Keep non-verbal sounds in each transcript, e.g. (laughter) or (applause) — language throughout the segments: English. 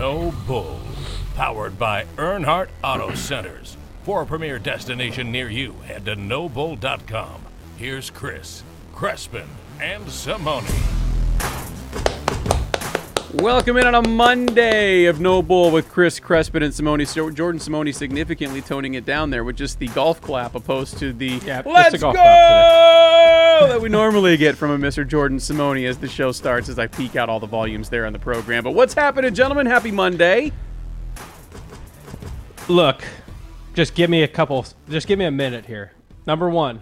No Bull, powered by Earnhardt Auto Centers. For a premier destination near you, head to nobull.com. Here's Chris, Crespin, and Simone. Welcome in on a Monday of No Bull with Chris Crespin and Simone. So Jordan Simone significantly toning it down there with just the golf clap opposed to the Yeah, just a let's go that we normally get from a Mr. Jordan Simone as the show starts as I peek out all the volumes there on the program. But what's happening, gentlemen? Happy Monday. Look, just give me a couple. Just give me a minute here. Number one,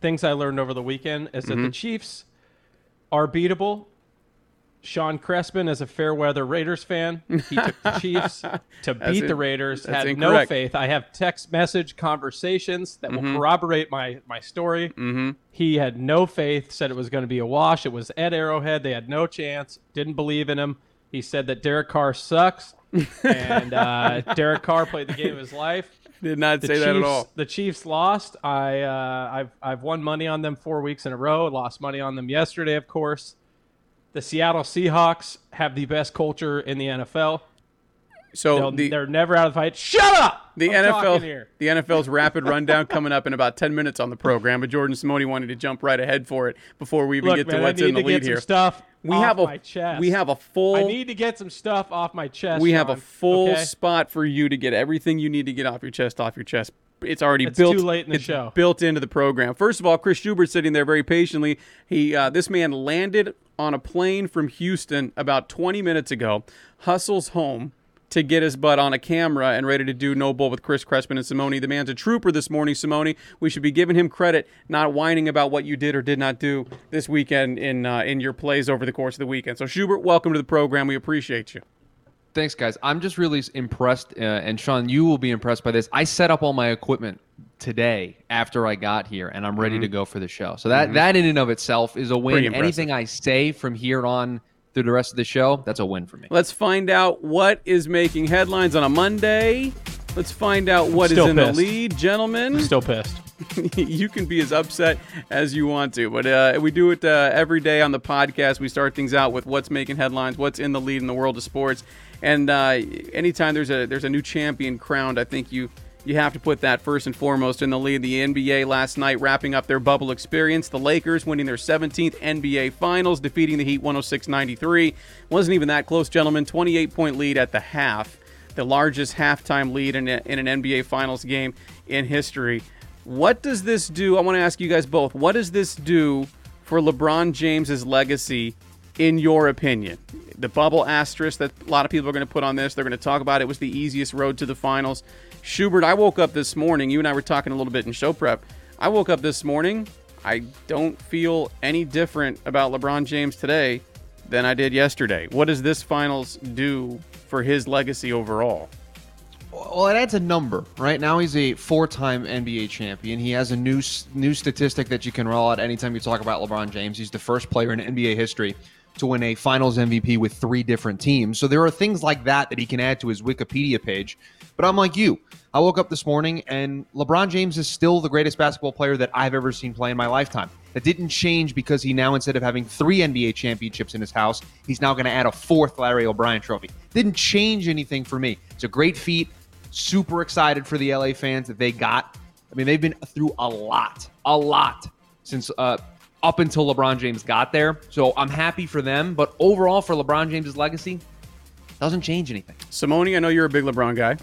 things I learned over the weekend is Mm-hmm. that the Chiefs are beatable. Sean Crespin, as a fair weather Raiders fan, he took the (laughs) Chiefs to beat in- the Raiders. Had no faith. I have text message conversations that will corroborate my my story. Mm-hmm. He had no faith. Said it was going to be a wash. It was at Arrowhead. They had no chance. Didn't believe in him. He said that Derek Carr sucks, and uh, (laughs) Derek Carr played the game of his life. Did not The say Chiefs, that at all. The Chiefs lost. I uh, I've I've won money on them four weeks in a row. Lost money on them yesterday, of course. The Seattle Seahawks have the best culture in the NFL. So the they're never out of the fight. Shut up. The I'm NFL, the NFL's rapid rundown coming up in about ten minutes on the program. But Jordan Simone wanted to jump right ahead for it before we even Look, get to what's in the lead here. stuff. We have a chest. we have a full I need to get some stuff off my chest. we have a full okay? spot for you to get everything you need to get off your chest off your chest. It's already It's built. too late in the it's show. Built into the program. First of all, Chris Schubert sitting there very patiently. He uh, this man landed on a plane from Houston about 20 minutes ago. Hustles home to get his butt on a camera and ready to do No Bull with Chris Crespin and Simone. The man's a trooper this morning, Simone. We should be giving him credit, not whining about what you did or did not do this weekend in uh, in your plays over the course of the weekend. So Schubert, welcome to the program. We appreciate you. Thanks, guys. I'm just really impressed, uh, and Sean, you will be impressed by this. I set up all my equipment today after I got here, and I'm ready to go for the show. So that that in and of itself is a Mm-hmm. Win. Anything I say from here on through the rest of the show, that's a win for me. Let's find out what is making headlines on a Monday. Let's find out what is Still in pissed. the lead, gentlemen. Still pissed. (laughs) you can be as upset as you want to, but uh, we do it uh, every day on the podcast. We start things out with what's making headlines, what's in the lead in the world of sports, and uh, anytime there's a there's a new champion crowned, I think you you have to put that first and foremost in the lead. The NBA last night wrapping up their bubble experience. The Lakers winning their 17th NBA Finals, defeating the Heat 106-93. Wasn't even that close, gentlemen. 28 point lead at the half the largest halftime lead in, a, in an NBA Finals game in history. What does this do? I want to ask you guys both. What does this do for LeBron James's legacy, in your opinion? The bubble asterisk that a lot of people are going to put on this. They're going to talk about it was the easiest road to the finals. Schubert, I woke up this morning. You and I were talking a little bit in show prep. I woke up this morning. I don't feel any different about LeBron James today than I did yesterday. What does this finals do for his legacy overall? Well, it adds a number. Right now, he's a four-time NBA champion. He has a new new statistic that you can roll out anytime you talk about LeBron James. He's the first player in NBA history to win a Finals MVP with three different teams. So there are things like that that he can add to his Wikipedia page. But I'm like you. I woke up this morning and LeBron James is still the greatest basketball player that I've ever seen play in my lifetime. That didn't change because he now, instead of having three NBA championships in his house, he's now going to add a fourth Larry O'Brien trophy. Didn't change anything for me. It's a great feat. Super excited for the LA fans that they got. I mean, they've been through a lot, a lot since uh, up until LeBron James got there. So I'm happy for them. But overall, for LeBron James's legacy, doesn't change anything. Simone, I know you're a big LeBron guy.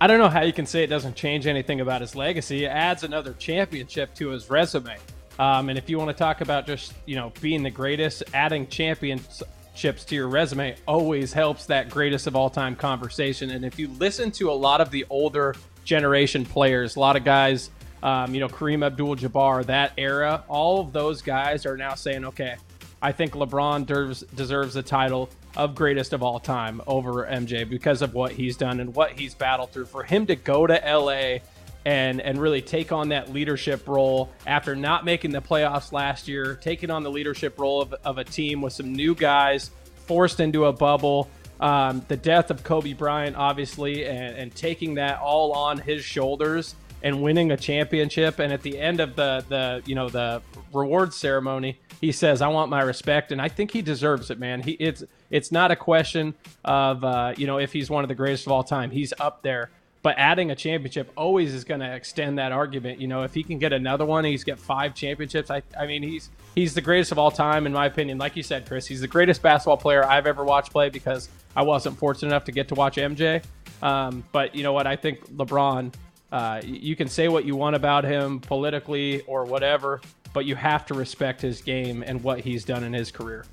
I don't know how you can say it doesn't change anything about his legacy. It adds another championship to his resume. Um, and if you want to talk about just you know being the greatest, adding championships to your resume always helps that greatest of all time conversation. And if you listen to a lot of the older generation players, a lot of guys, um, you know Kareem Abdul-Jabbar, that era, all of those guys are now saying, okay, I think LeBron deserves deserves the title of greatest of all time over MJ because of what he's done and what he's battled through. For him to go to LA and and really take on that leadership role after not making the playoffs last year, taking on the leadership role of, of a team with some new guys forced into a bubble. Um, the death of Kobe Bryant, obviously, and, and taking that all on his shoulders and winning a championship. And at the end of the the you know the reward ceremony, he says, "I want my respect," and I think he deserves it, man. He it's it's not a question of uh, you know if he's one of the greatest of all time. He's up there. But adding a championship always is going to extend that argument. You know, if he can get another one, he's get five championships. I, I mean, he's he's the greatest of all time in my opinion. Like you said, Chris, he's the greatest basketball player I've ever watched play because I wasn't fortunate enough to get to watch MJ. Um, but you know what? I think LeBron. Uh, you can say what you want about him politically or whatever, but you have to respect his game and what he's done in his career.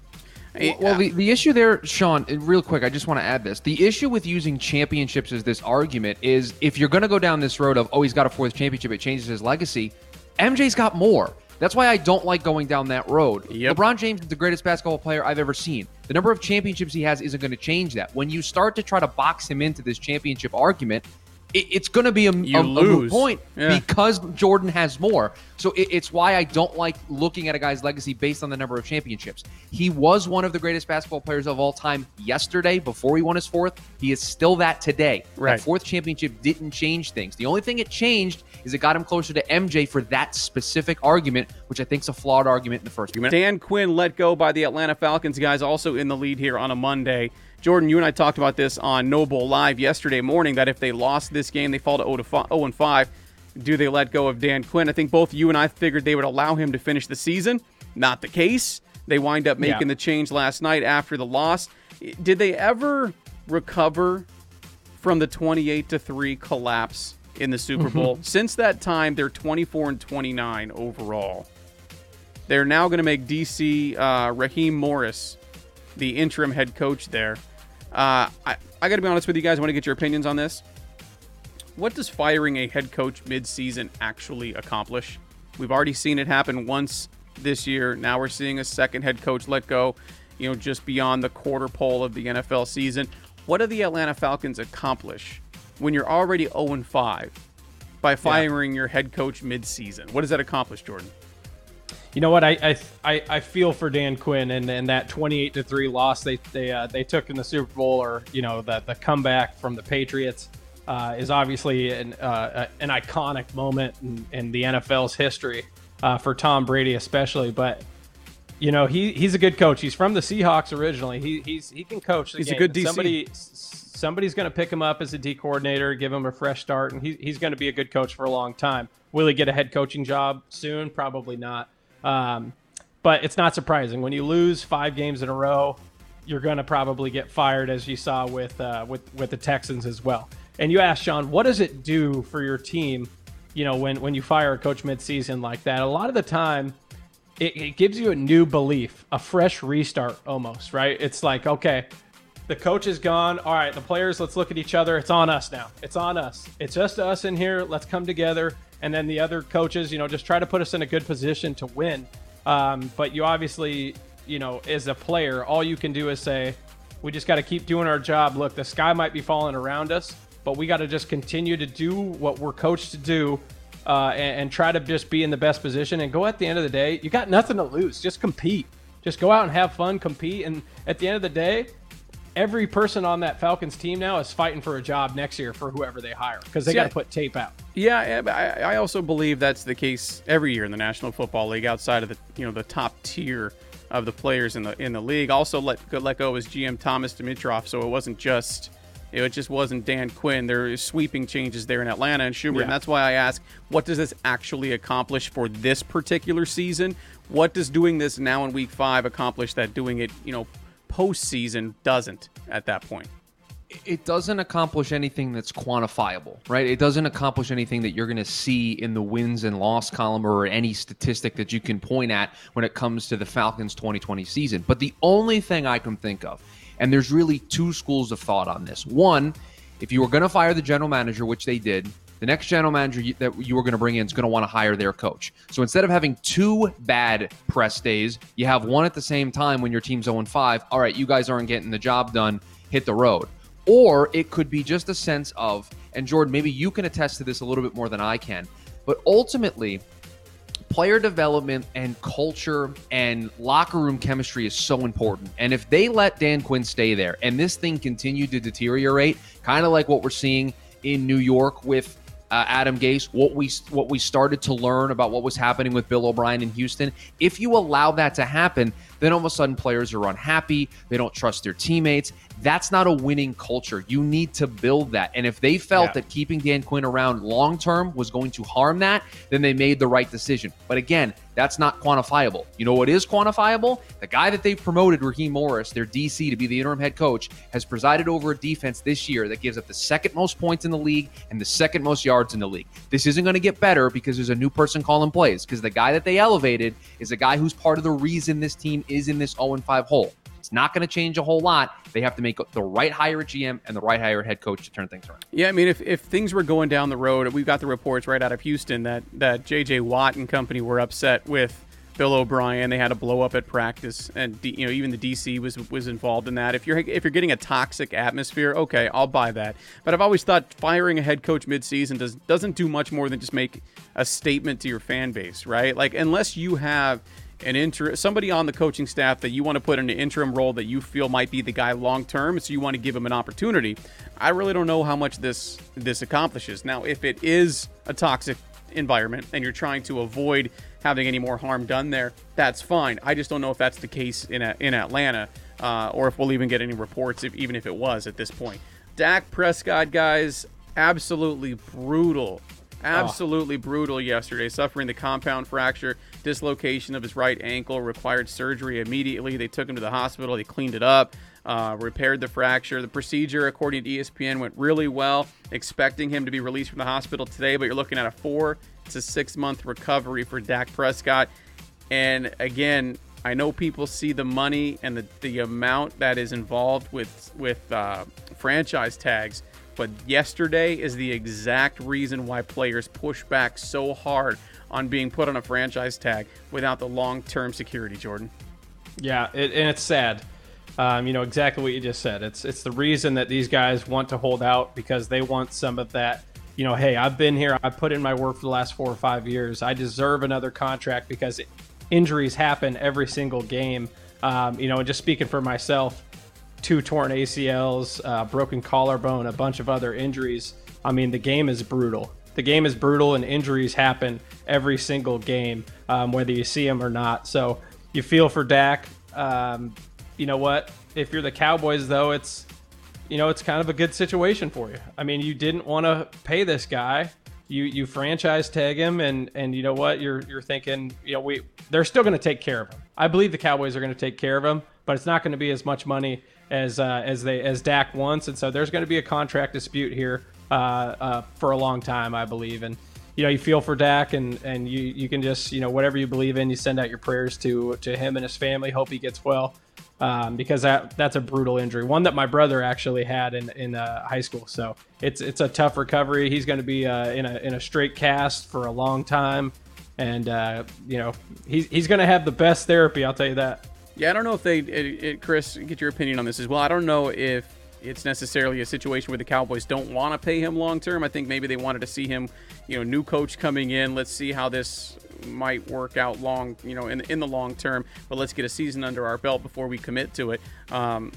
Well, the, the issue there, Sean, real quick, I just want to add this. The issue with using championships as this argument is if you're going to go down this road of, oh, he's got a fourth championship, it changes his legacy, MJ's got more. That's why I don't like going down that road. Yep. LeBron James is the greatest basketball player I've ever seen. The number of championships he has isn't going to change that. When you start to try to box him into this championship argument, it, it's going to be a, a, a moot point Yeah. because Jordan has more. So it, it's why I don't like looking at a guy's legacy based on the number of championships. He was one of the greatest basketball players of all time yesterday before he won his fourth. He is still that today. Right. That fourth championship didn't change things. The only thing it changed is it got him closer to MJ for that specific argument, which I think is a flawed argument in the first place. Dan Quinn let go by the Atlanta Falcons guys, also in the lead here on a Monday. Jordan, you and I talked about this on No Bull Live yesterday morning. That if they lost this game, they fall to 0 to 5, 0 and 5. Do they let go of Dan Quinn? I think both you and I figured they would allow him to finish the season. Not the case. They wind up making Yeah. the change last night after the loss. Did they ever recover from the 28 to 3 collapse in the Super Bowl? Since that time, they're 24 and 29 overall. They're now going to make DC uh, Raheem Morris the interim head coach there. Uh, I, I got to be honest with you guys. I want to get your opinions on this. What does firing a head coach mid-season actually accomplish? We've already seen it happen once this year. Now we're seeing a second head coach let go, you know, just beyond the quarter pole of the NFL season. What do the Atlanta Falcons accomplish when you're already 0 and 5 by firing your head coach mid-season? What does that accomplish, Jordan? You know what? I I, I, feel for Dan Quinn and, and that twenty eight to three loss they they uh, they took in the Super Bowl, or you know the the comeback from the Patriots uh, is obviously an uh, an iconic moment in, in the NFL's history uh, for Tom Brady especially. But you know he he's a good coach. He's from the Seahawks originally. He he's he can coach. He's a good DC. Somebody somebody's going to pick him up as a D coordinator, give him a fresh start, and he, he's going to be a good coach for a long time. Will he get a head coaching job soon? Probably not. Um, but it's not surprising when you lose five games in a row. You're going to probably get fired, as you saw with uh, with with the Texans as well. And you asked Sean, what does it do for your team? You know, when when you fire a coach midseason like that, a lot of the time it, it gives you a new belief, a fresh restart almost, right? It's like, okay, the coach is gone. All right, the players, let's look at each other. It's on us now. It's on us. It's just us in here. Let's come together. And then the other coaches, you know, just try to put us in a good position to win. Um, but you obviously, you know, as a player, all you can do is say, we just got to keep doing our job. Look, the sky might be falling around us, but we got to just continue to do what we're coached to do uh, and, and try to just be in the best position and go at the end of the day. You got nothing to lose. Just compete. Just go out and have fun, compete. And at the end of the day, every person on that Falcons team now is fighting for a job next year for whoever they hire because they got to put tape out. Yeah, eh, I, I also believe that's the case every year in the National Football League, outside of the you know the top tier of the players in the in the league. Also let let go of his GM Thomas Dimitroff, so it wasn't just it just wasn't Dan Quinn. There is sweeping changes there in Atlanta and Schubert, and that's why I ask, what does this actually accomplish for this particular season? What does doing this now in Week Five accomplish that doing it you know postseason doesn't at that point? it doesn't accomplish anything that's quantifiable, right? It doesn't accomplish anything that you're going to see in the wins and loss column or any statistic that you can point at when it comes to the Falcons 2020 season. But the only thing I can think of, and there's really two schools of thought on this. One, if you were going to fire the general manager, which they did, the next general manager you, that you are going to bring in is going to want to hire their coach. So instead of having two bad press days, you have one at the same time when your team's 0 5. All right, you guys aren't getting the job done. Hit the road. Or it could be just a sense of, and Jordan, maybe you can attest to this a little bit more than I can, but ultimately, player development and culture and locker room chemistry is so important. And if they let Dan Quinn stay there and this thing continued to deteriorate, kind of like what we're seeing in New York with uh, Adam Gase, what we what we started to learn about what was happening with Bill O'Brien in Houston. If you allow that to happen, then all of a sudden players are unhappy. They don't trust their teammates. That's not a winning culture. You need to build that. And if they felt yeah. that keeping Dan Quinn around long term was going to harm that, then they made the right decision. But again, that's not quantifiable. You know what is quantifiable? The guy that they promoted, Raheem Morris, their DC to be the interim head coach, has presided over a defense this year that gives up the second most points in the league and the second most yards in the league. This isn't going to get better because there's a new person calling plays because the guy that they elevated is a guy who's part of the reason this team is in this 0 5 hole. It's not going to change a whole lot. They have to make the right hire at GM and the right hire at head coach to turn things around. Yeah, I mean, if, if things were going down the road, we've got the reports right out of Houston that that J.J. Watt and company were upset with Bill O'Brien. They had a blow up at practice, and you know even the DC was was involved in that. If you're if you're getting a toxic atmosphere, okay, I'll buy that. But I've always thought firing a head coach midseason does doesn't do much more than just make a statement to your fan base, right? Like unless you have an inter somebody on the coaching staff that you want to put in an interim role that you feel might be the guy long term, so you want to give him an opportunity. I really don't know how much this this accomplishes. Now, if it is a toxic environment and you're trying to avoid having any more harm done there, that's fine. I just don't know if that's the case in a, in Atlanta, uh, or if we'll even get any reports, if, even if it was at this point. Dak Prescott, guys, absolutely brutal Absolutely oh. brutal yesterday, suffering the compound fracture, dislocation of his right ankle, required surgery immediately. They took him to the hospital, they cleaned it up, uh, repaired the fracture. The procedure, according to ESPN, went really well, expecting him to be released from the hospital today, but you're looking at a four to six month recovery for Dak Prescott. And again, I know people see the money and the, the amount that is involved with, with uh, franchise tags but yesterday is the exact reason why players push back so hard on being put on a franchise tag without the long term security, Jordan. Yeah, it, and it's sad. Um, you know exactly what you just said. It's it's the reason that these guys want to hold out because they want some of that. You know, hey, I've been here. I put in my work for the last four or five years. I deserve another contract because injuries happen every single game. Um, you know, and just speaking for myself, two torn ACLs, uh, broken collarbone, a bunch of other injuries. I mean, the game is brutal. The game is brutal, and injuries happen every single game, um, whether you see them or not. So you feel for Dak. Um, you know what? If you're the Cowboys, though, it's you know it's kind of a good situation for you. I mean, you didn't want to pay this guy. You you franchise tag him, and and you know what? You're you're thinking, you know, we they're still going to take care of him. I believe the Cowboys are going to take care of him, but it's not going to be as much money as uh, as they as Dak wants, and so there's going to be a contract dispute here uh, uh, for a long time, I believe. And you know, you feel for Dak, and and you you can just you know whatever you believe in, you send out your prayers to to him and his family. Hope he gets well. Um, because that that's a brutal injury, one that my brother actually had in in uh, high school. So it's it's a tough recovery. He's going to be uh, in a in a straight cast for a long time, and uh, you know he's he's going to have the best therapy. I'll tell you that. Yeah, I don't know if they, it, it, Chris, get your opinion on this as well. I don't know if it's necessarily a situation where the Cowboys don't want to pay him long term. I think maybe they wanted to see him, you know, new coach coming in. Let's see how this might work out long, you know, in in the long term. But let's get a season under our belt before we commit to it. Um,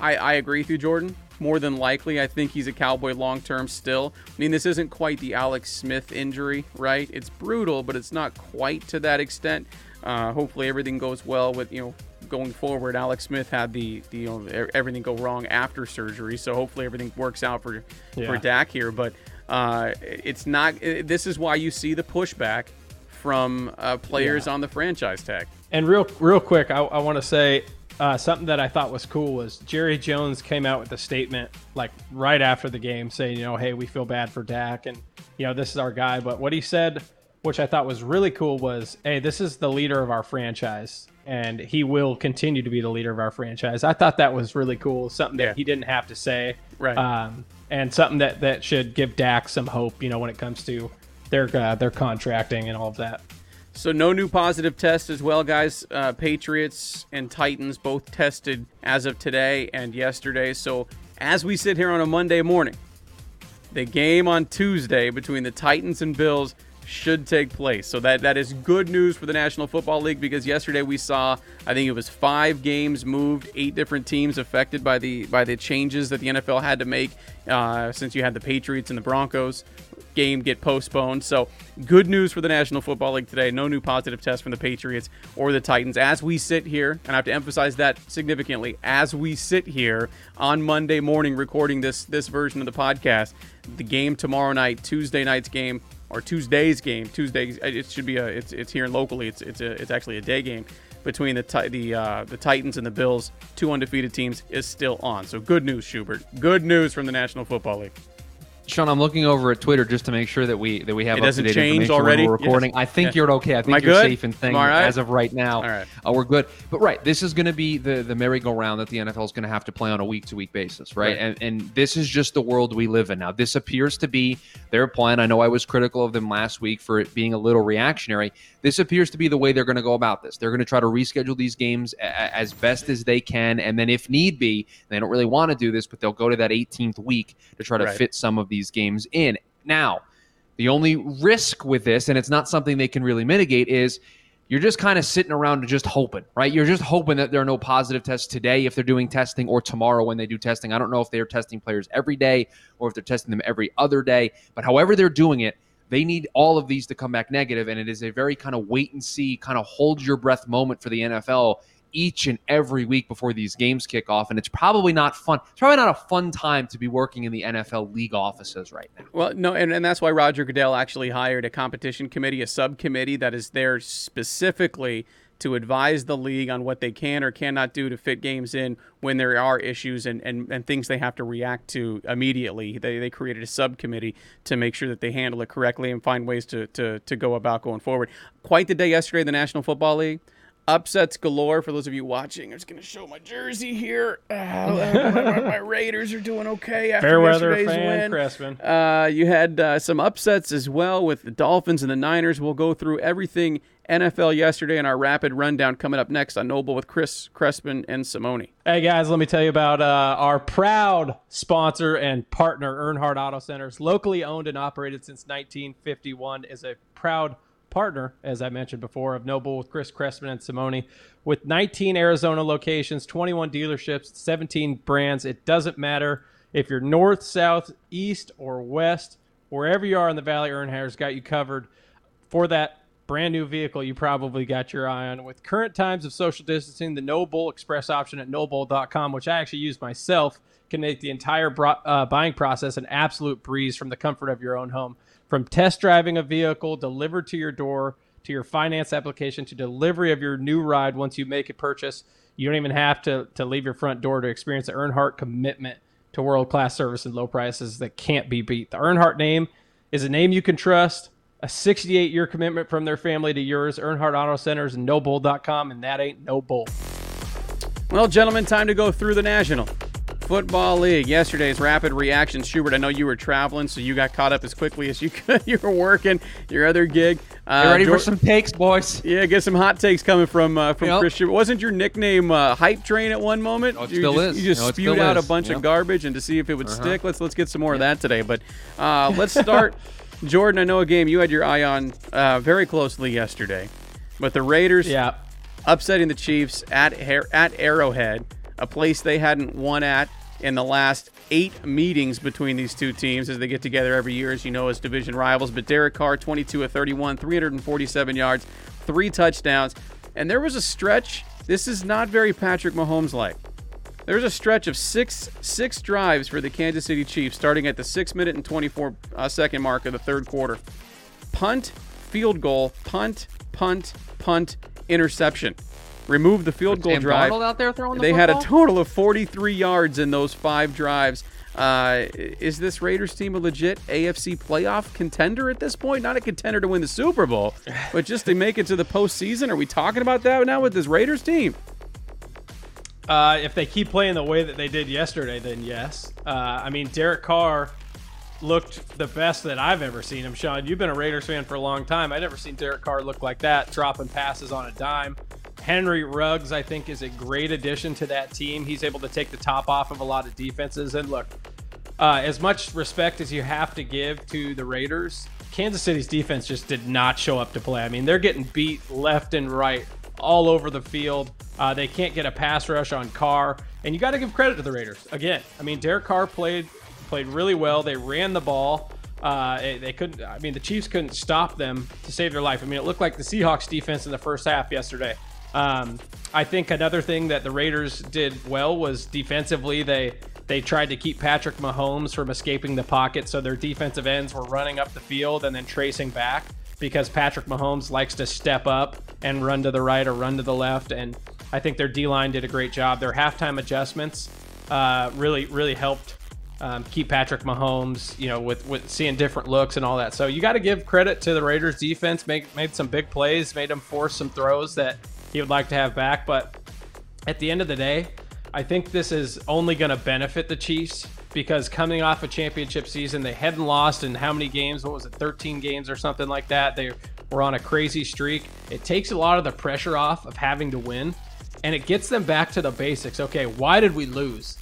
I, I agree with you, Jordan. More than likely, I think he's a Cowboy long term still. I mean, this isn't quite the Alex Smith injury, right? It's brutal, but it's not quite to that extent. Uh, hopefully everything goes well with you know going forward. Alex Smith had the, the you know everything go wrong after surgery, so hopefully everything works out for yeah. for Dak here. But uh, it's not. It, this is why you see the pushback from uh, players yeah. on the franchise tag. And real real quick, I, I want to say uh, something that I thought was cool was Jerry Jones came out with a statement like right after the game saying, you know, hey, we feel bad for Dak and you know this is our guy. But what he said which I thought was really cool, was hey, this is the leader of our franchise, and he will continue to be the leader of our franchise. I thought that was really cool, something that yeah. he didn't have to say, right? Um, and something that that should give Dak some hope, you know, when it comes to their uh, their contracting and all of that. So no new positive tests as well, guys. Uh, Patriots and Titans both tested as of today and yesterday. So as we sit here on a Monday morning, the game on Tuesday between the Titans and Bills should take place. So that that is good news for the National Football League because yesterday we saw I think it was 5 games moved, 8 different teams affected by the by the changes that the NFL had to make uh, since you had the Patriots and the Broncos game get postponed. So, good news for the National Football League today. No new positive tests from the Patriots or the Titans. As we sit here, and I have to emphasize that significantly, as we sit here on Monday morning recording this this version of the podcast, the game tomorrow night, Tuesday night's game or Tuesday's game, Tuesday it should be a it's it's here locally. It's it's a, it's actually a day game between the the uh, the Titans and the Bills, two undefeated teams, is still on. So good news, Schubert. Good news from the National Football League. Sean, I'm looking over at Twitter just to make sure that we that we have it doesn't up-to-date change information already. We're recording. Yes. I think Yeah. you're okay. I think I you're good? safe and thing right? as of right now. All right. Uh, we're good. But right, this is going to be the the merry-go-round that the NFL is going to have to play on a week-to-week basis, right? Right. And and this is just the world we live in now. This appears to be their plan. I know I was critical of them last week for it being a little reactionary. This appears to be the way they're going to go about this. They're going to try to reschedule these games a- as best as they can, and then if need be, they don't really want to do this, but they'll go to that 18th week to try to Right. fit some of these games in. Now, the only risk with this, and it's not something they can really mitigate, is you're just kind of sitting around and just hoping, right? You're just hoping that there are no positive tests today if they're doing testing or tomorrow when they do testing. I don't know if they're testing players every day or if they're testing them every other day, but however they're doing it, they need all of these to come back negative, and it is a very kind of wait and see, kind of hold your breath moment for the NFL each and every week before these games kick off. And it's probably not fun. It's probably not a fun time to be working in the NFL league offices right now. Well, no, and, and that's why Roger Goodell actually hired a competition committee, a subcommittee that is there specifically to advise the league on what they can or cannot do to fit games in when there are issues and, and, and things they have to react to immediately. They, they created a subcommittee to make sure that they handle it correctly and find ways to, to, to go about going forward. Quite the day yesterday the National Football League. Upsets galore for those of you watching. I'm just going to show my jersey here. Ah, my, my- my Raiders are doing okay after Fairweather yesterday's fan, win. Crespin. Uh, you had uh, some upsets as well with the Dolphins and the Niners. We'll go through everything NFL yesterday in our rapid rundown coming up next on No Bull with Chris Crespin and Simone. Hey guys, let me tell you about uh, our proud sponsor and partner, Earnhardt Auto Centers, locally owned and operated since 1951, is a proud partner, as I mentioned before, of No Bull with Chris Crespin and Simone. With 19 Arizona locations, 21 dealerships, 17 brands, it doesn't matter if you're north, south, east, or west, wherever you are in the Valley, Earnhardt's got you covered for that brand new vehicle you probably got your eye on. With current times of social distancing, the No Bull Express option at nobull.com, which I actually use myself, can make the entire bro- uh, buying process an absolute breeze from the comfort of your own home. From test driving a vehicle delivered to your door, to your finance application, to delivery of your new ride once you make a purchase, you don't even have to, to leave your front door to experience the Earnhardt commitment to world class service and low prices that can't be beat. The Earnhardt name is a name you can trust. A 68 year commitment from their family to yours. Earnhardt Auto Centers and nobull.com, and that ain't no bull. Well, gentlemen, time to go through the National Football League. Yesterday's rapid reaction. Schubert, I know you were traveling, so you got caught up as quickly as you could. (laughs) you were working your other gig. Uh, ready for some takes, boys. Yeah, get some hot takes coming from uh, from Yep. Chris Schubert. Wasn't your nickname uh, Hype Train at one moment? Oh, it you still just, is. You just No, spewed out a bunch of Yep. Uh-huh. garbage and to see if it would stick. Let's let's get some more of that today. But uh, let's start. (laughs) Jordan, I know a game you had your eye on uh, very closely yesterday, but the Raiders Yeah. upsetting the Chiefs at at Arrowhead, a place they hadn't won at in the last eight meetings between these two teams as they get together every year, as you know, as division rivals. But Derek Carr, 22 of 31, 347 yards, three touchdowns, and there was a stretch. This is not very Patrick Mahomes like. There was a stretch of six six drives for the Kansas City Chiefs, starting at the six minute and 24 uh, second mark of the third quarter. Punt, field goal, punt, punt, punt, interception. Remove the field goal Sam drive. Out there throwing the they had a total of 43 yards in those five drives. Uh, is this Raiders team a legit AFC playoff contender at this point? Not a contender to win the Super Bowl, but just to make it to the postseason. Are we talking about that now with this Raiders team? Uh, if they keep playing the way that they did yesterday, then yes. Uh, I mean, Derek Carr looked the best that I've ever seen him. Sean, you've been a Raiders fan for a long time. I've never seen Derek Carr look like that, dropping passes on a dime. Henry Ruggs, I think, is a great addition to that team. He's able to take the top off of a lot of defenses. And look, uh, as much respect as you have to give to the Raiders, Kansas City's defense just did not show up to play. I mean, they're getting beat left and right all over the field. Uh, they can't get a pass rush on Carr, and you got to give credit to the Raiders again. I mean, Derek Carr played played really well. They ran the ball. Uh, they couldn't. I mean, the Chiefs couldn't stop them to save their life. I mean, it looked like the Seahawks defense in the first half yesterday. Um, I think another thing that the Raiders did well was defensively. They they tried to keep Patrick Mahomes from escaping the pocket, so their defensive ends were running up the field and then tracing back because Patrick Mahomes likes to step up and run to the right or run to the left. And I think their D line did a great job. Their halftime adjustments uh, really really helped um, keep Patrick Mahomes, you know, with, with seeing different looks and all that. So you got to give credit to the Raiders defense. Make made some big plays, made them force some throws that he would like to have back. But at the end of the day, I think this is only going to benefit the Chiefs because coming off a championship season, they hadn't lost in how many games? What was it, 13 games or something like that? They were on a crazy streak. It takes a lot of the pressure off of having to win and it gets them back to the basics. Okay, why did we lose?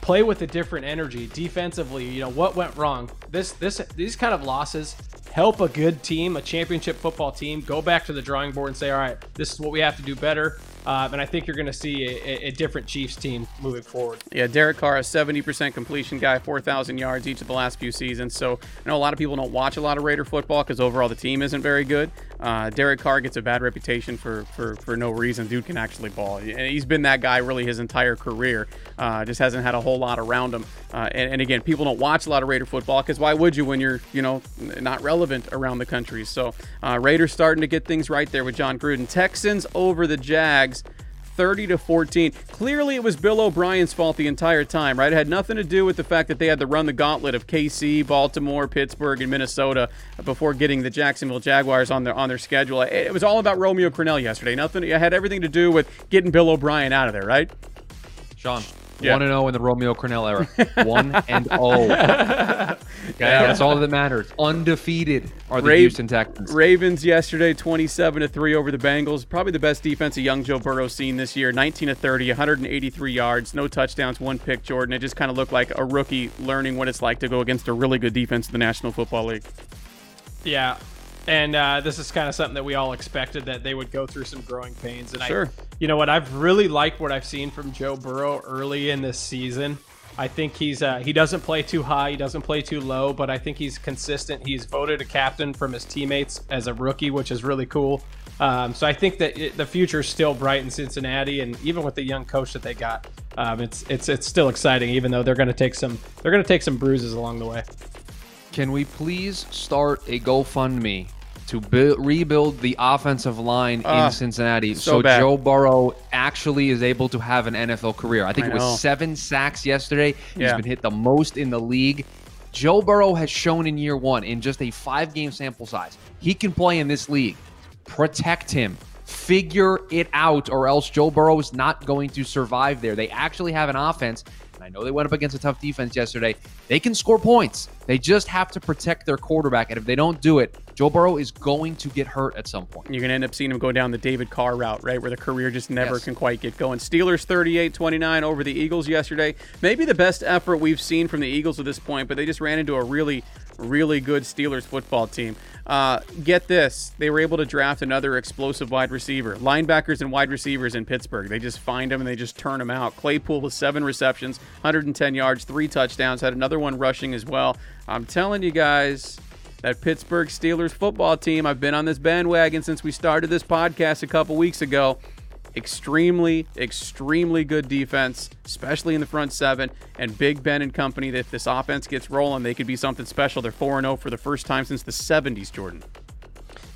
Play with a different energy defensively. You know what went wrong. This this these kind of losses help a good team, a championship football team, go back to the drawing board and say, all right, this is what we have to do better. Uh, and I think you're going to see a, a, different Chiefs team moving forward. Yeah, Derek Carr, a 70% completion guy, 4,000 yards each of the last few seasons. So I know a lot of people don't watch a lot of Raider football because overall the team isn't very good. Uh, Derek Carr gets a bad reputation for, for, for no reason. Dude can actually ball. He's been that guy really his entire career. Uh, just hasn't had a whole lot around him. Uh, and, and, again, people don't watch a lot of Raider football because why would you when you're you know not relevant around the country? So uh, Raiders starting to get things right there with Jon Gruden. Texans over the Jags. 30 to 14. Clearly, it was Bill O'Brien's fault the entire time, right? It had nothing to do with the fact that they had to run the gauntlet of KC, Baltimore, Pittsburgh, and Minnesota before getting the Jacksonville Jaguars on their on their schedule. It was all about Romeo Crennel yesterday. Nothing. It had everything to do with getting Bill O'Brien out of there, right? Sean. Yeah. 1 and 0 in the Romeo Crennel era. (laughs) 1 and 0. (laughs) Okay, yeah. that's all that matters. Undefeated are the Ra- Houston Texans. Ravens yesterday 27 to 3 over the Bengals. Probably the best defense of young Joe Burrow seen this year. 19 to 30, 183 yards, no touchdowns, one pick, Jordan. It just kind of looked like a rookie learning what it's like to go against a really good defense in the National Football League. Yeah, and uh, this is kind of something that we all expected that they would go through some growing pains. And sure. I, you know what, I've really liked what I've seen from Joe Burrow early in this season. I think he's uh, he doesn't play too high, he doesn't play too low, but I think he's consistent. He's voted a captain from his teammates as a rookie, which is really cool. Um, so I think that it, the future is still bright in Cincinnati, and even with the young coach that they got, um, it's it's it's still exciting. Even though they're going to take some they're going to take some bruises along the way. Can we please start a GoFundMe to bu- rebuild the offensive line uh, in ah, Cincinnati so, so Joe Burrow actually is able to have an NFL career. I think I it was know. seven sacks yesterday. He's been hit the most in the league. Joe Burrow has shown in year one, in just a five game sample size, he can play in this league. Protect him. Figure it out, or else Joe Burrow is not going to survive there. They actually have an offense and I know they went up against a tough defense yesterday. They can score points. They just have to protect their quarterback. And if they don't do it, Joe Burrow is going to get hurt at some point. You're going to end up seeing him go down the David Carr route, right? Where the career just never yes. can quite get going. Steelers 38 29 over the Eagles yesterday. Maybe the best effort we've seen from the Eagles at this point, but they just ran into a really, really good Steelers football team. Uh, get this. They were able to draft another explosive wide receiver. Linebackers and wide receivers in Pittsburgh. They just find them and they just turn them out. Claypool with seven receptions, 110 yards, three touchdowns, had another one rushing as well. I'm telling you guys, that Pittsburgh Steelers football team, I've been on this bandwagon since we started this podcast a couple weeks ago extremely, extremely good defense, especially in the front seven. And Big Ben and company, if this offense gets rolling, they could be something special. They're 4 0 for the first time since the 70s, Jordan.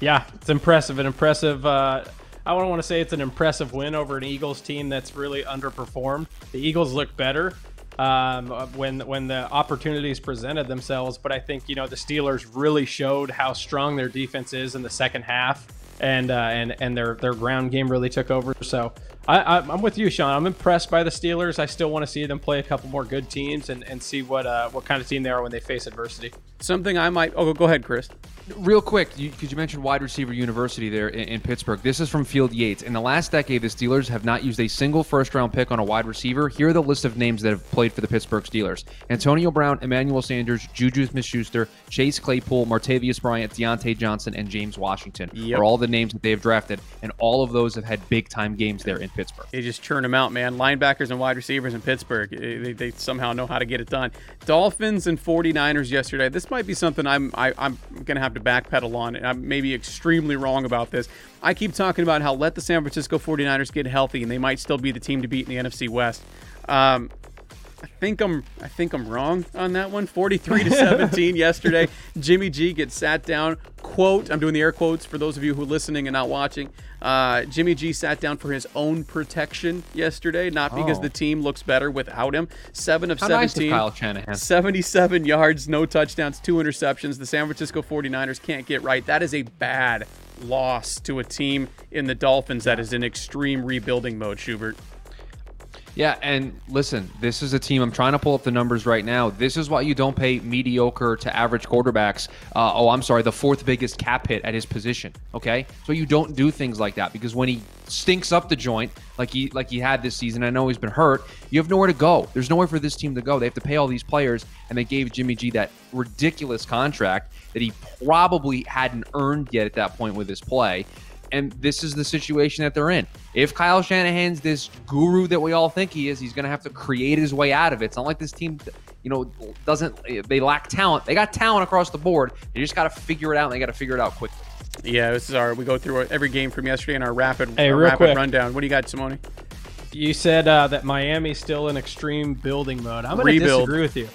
Yeah, it's impressive. An impressive. Uh, I don't want to say it's an impressive win over an Eagles team that's really underperformed. The Eagles look better um, when when the opportunities presented themselves, but I think you know the Steelers really showed how strong their defense is in the second half and uh, and and their their ground game really took over. So I, am with you, Sean. I'm impressed by the Steelers. I still want to see them play a couple more good teams and, and see what uh, what kind of team they are when they face adversity. Something I might. Oh, go ahead, Chris. Real quick, because you, mentioned wide receiver university there in, in, Pittsburgh. This is from Field Yates. In the last decade, the Steelers have not used a single first round pick on a wide receiver. Here are the list of names that have played for the Pittsburgh Steelers Antonio Brown, Emmanuel Sanders, Juju Smith Schuster, Chase Claypool, Martavis Bryant, Diontae Johnson, and James Washington yep. are all the names that they have drafted. And all of those have had big time games there in Pittsburgh. They just churn them out, man. Linebackers and wide receivers in Pittsburgh, eh, they, they somehow know how to get it done. Dolphins and 49ers yesterday. This might be something I'm, I, am i am going to have to backpedal on. And I may be extremely wrong about this. I keep talking about how let the San Francisco 49ers get healthy and they might still be the team to beat in the NFC West. Um, I think I'm I think I'm wrong on that one. 43 to (laughs) 17 yesterday. Jimmy G gets sat down. Quote, I'm doing the air quotes for those of you who are listening and not watching. Uh, Jimmy G sat down for his own protection yesterday, not because oh. the team looks better without him. 7 of How 17. Nice Kyle Shanahan. 77 yards, no touchdowns, two interceptions. The San Francisco 49ers can't get right. That is a bad loss to a team in the Dolphins that is in extreme rebuilding mode, Schubert. Yeah, and listen, this is a team. I'm trying to pull up the numbers right now. This is why you don't pay mediocre to average quarterbacks. Uh, oh, I'm sorry, the fourth biggest cap hit at his position. Okay, so you don't do things like that because when he stinks up the joint like he like he had this season, I know he's been hurt. You have nowhere to go. There's nowhere for this team to go. They have to pay all these players, and they gave Jimmy G that ridiculous contract that he probably hadn't earned yet at that point with his play and this is the situation that they're in. If Kyle Shanahan's this guru that we all think he is, he's going to have to create his way out of it. It's not like this team, you know, doesn't they lack talent? They got talent across the board. They just got to figure it out. and They got to figure it out quickly. Yeah, this is our. We go through every game from yesterday in our rapid, hey, our rapid quick. rundown. What do you got, Simone? You said uh, that Miami's still in extreme building mode. I'm going to disagree with you.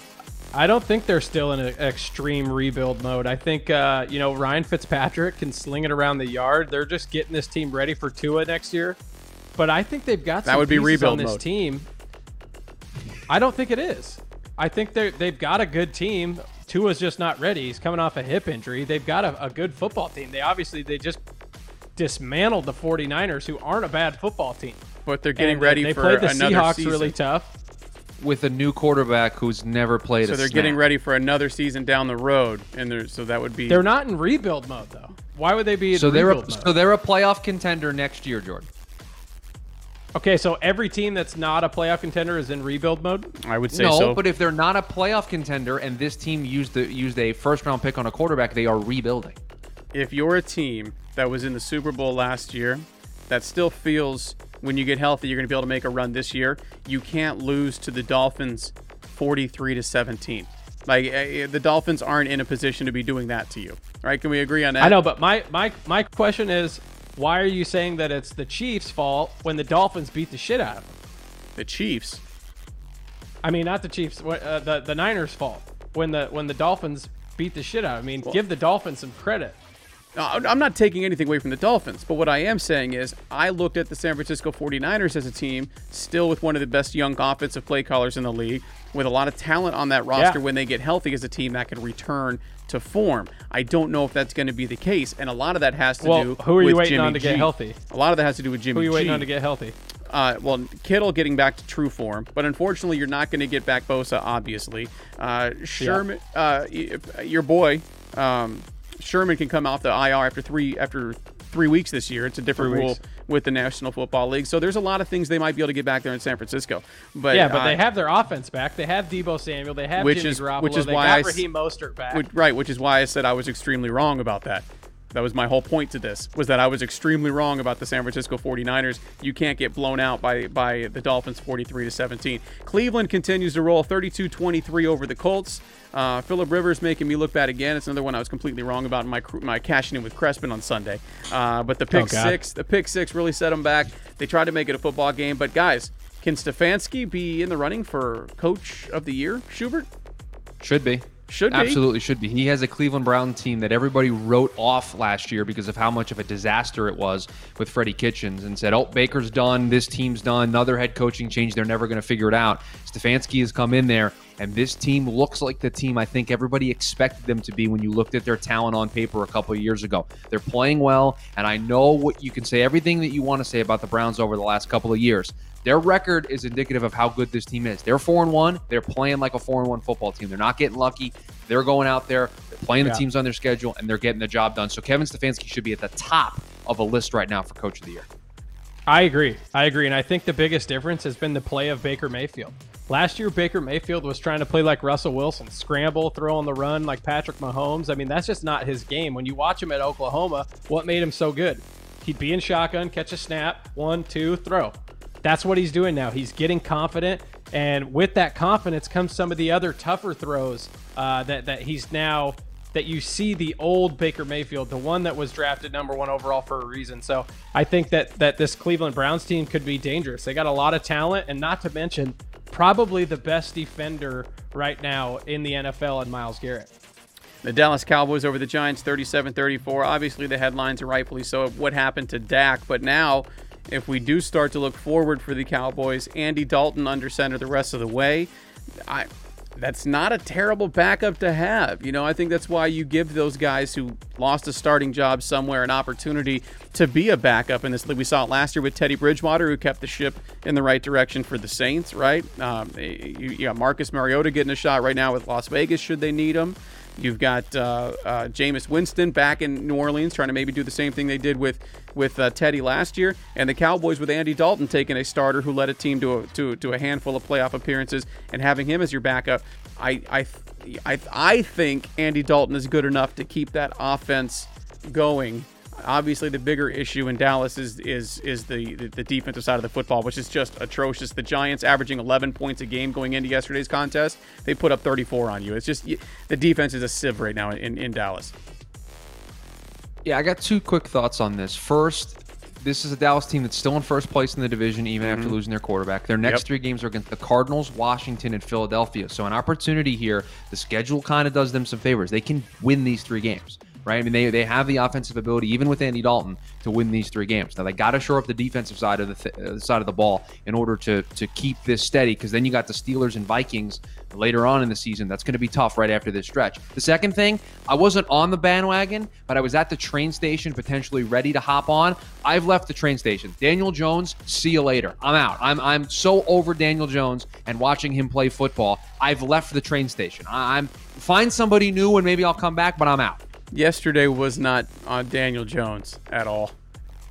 I don't think they're still in an extreme rebuild mode. I think uh, you know Ryan Fitzpatrick can sling it around the yard. They're just getting this team ready for Tua next year. But I think they've got that would be rebuild on this mode. team. I don't think it is. I think they they've got a good team. Tua's just not ready. He's coming off a hip injury. They've got a, a good football team. They obviously they just dismantled the 49ers, who aren't a bad football team. But they're getting and ready they for played the another Seahawks season. really tough with a new quarterback who's never played. So they're snap. getting ready for another season down the road, and they're, so that would be. They're not in rebuild mode though. Why would they be? so they're a, so they're a playoff contender next year, Jordan. Okay, so every team that's not a playoff contender is in rebuild mode. I would say no, so. but if they're not a playoff contender and this team used the used a first round pick on a quarterback, they are rebuilding. If you're a team that was in the Super Bowl last year, that still feels when you get healthy, you're going to be able to make a run this year. You can't lose to the Dolphins 43 to 17. Like uh, the Dolphins aren't in a position to be doing that to you. Right? Can we agree on that? I know, but my my my question is why are you saying that it's the Chiefs' fault when the Dolphins beat the shit out of them? The Chiefs. I mean, not the Chiefs. Uh, the the Niners' fault when the when the Dolphins beat the shit out. I mean, well, give the Dolphins some credit. I'm not taking anything away from the Dolphins, but what I am saying is I looked at the San Francisco 49ers as a team still with one of the best young offensive play callers in the league, with a lot of talent on that roster yeah. when they get healthy as a team that can return to form. I don't know if that's going to be the case, and a lot of that has to well, do who are you waiting Jimmy on to G. get healthy? A lot of that has to do with Jimmy Who are you waiting G. on to get healthy? Uh, well, Kittle getting back to true form, but unfortunately, you're not going to get back Bosa. Obviously, uh, Sherman, yeah. uh, your boy, um, Sherman can come off the IR after three after three weeks this year. It's a different rule with the National Football League. So there's a lot of things they might be able to get back there in San Francisco. But yeah, but uh, they have their offense back. They have Deebo Samuel. They have which Jimmy is, Garoppolo. Which is they why got I, Raheem Mostert back. Which, right, which is why I said I was extremely wrong about that. That was my whole point to this was that I was extremely wrong about the San Francisco 49ers. You can't get blown out by by the Dolphins 43 to 17. Cleveland continues to roll 32-23 over the Colts. Uh, Philip Rivers making me look bad again. It's another one I was completely wrong about in my my cashing in with Crespin on Sunday. Uh, but the pick oh, six, the pick six really set them back. They tried to make it a football game, but guys, can Stefanski be in the running for coach of the year, Schubert? Should be. Should be. Absolutely should be. He has a Cleveland Brown team that everybody wrote off last year because of how much of a disaster it was with Freddie Kitchens and said, oh, Baker's done. This team's done. Another head coaching change. They're never going to figure it out. Stefanski has come in there, and this team looks like the team I think everybody expected them to be when you looked at their talent on paper a couple of years ago. They're playing well, and I know what you can say, everything that you want to say about the Browns over the last couple of years. Their record is indicative of how good this team is. They're four and one. They're playing like a four and one football team. They're not getting lucky. They're going out there, they're playing the teams on their schedule, and they're getting the job done. So Kevin Stefanski should be at the top of a list right now for Coach of the Year. I agree. I agree. And I think the biggest difference has been the play of Baker Mayfield. Last year, Baker Mayfield was trying to play like Russell Wilson, scramble, throw on the run like Patrick Mahomes. I mean, that's just not his game. When you watch him at Oklahoma, what made him so good? He'd be in shotgun, catch a snap, one, two, throw. That's what he's doing now. He's getting confident. And with that confidence comes some of the other tougher throws uh, that, that he's now that you see the old Baker Mayfield, the one that was drafted number one overall for a reason. So I think that that this Cleveland Browns team could be dangerous. They got a lot of talent, and not to mention probably the best defender right now in the NFL in Myles Garrett. The Dallas Cowboys over the Giants 37 34. Obviously, the headlines are rightfully so what happened to Dak. But now, if we do start to look forward for the Cowboys, Andy Dalton under center the rest of the way, I. That's not a terrible backup to have. You know, I think that's why you give those guys who lost a starting job somewhere an opportunity to be a backup in this league. We saw it last year with Teddy Bridgewater, who kept the ship in the right direction for the Saints, right? Um, you, you got Marcus Mariota getting a shot right now with Las Vegas, should they need him. You've got uh, uh, Jameis Winston back in New Orleans trying to maybe do the same thing they did with with uh, Teddy last year, and the Cowboys with Andy Dalton taking a starter who led a team to a, to, to a handful of playoff appearances and having him as your backup. I I I, I think Andy Dalton is good enough to keep that offense going. Obviously, the bigger issue in Dallas is is is the, the defensive side of the football, which is just atrocious. The Giants averaging 11 points a game going into yesterday's contest, they put up 34 on you. It's just the defense is a sieve right now in, in Dallas. Yeah, I got two quick thoughts on this. First, this is a Dallas team that's still in first place in the division, even after mm-hmm. losing their quarterback. Their next Yep. three games are against the Cardinals, Washington, and Philadelphia. So, an opportunity here. The schedule kind of does them some favors. They can win these three games, right? I mean, they, they have the offensive ability, even with Andy Dalton, to win these three games. Now, they got to shore up the defensive side of the th- uh, side of the ball in order to to keep this steady. Because then you got the Steelers and Vikings later on in the season. That's going to be tough right after this stretch. The second thing, I wasn't on the bandwagon, but I was at the train station potentially ready to hop on. I've left the train station. Daniel Jones, see you later. I'm out. I'm I'm so over Daniel Jones and watching him play football. I've left the train station. I- I'm find somebody new and maybe I'll come back, but I'm out. Yesterday was not on Daniel Jones at all,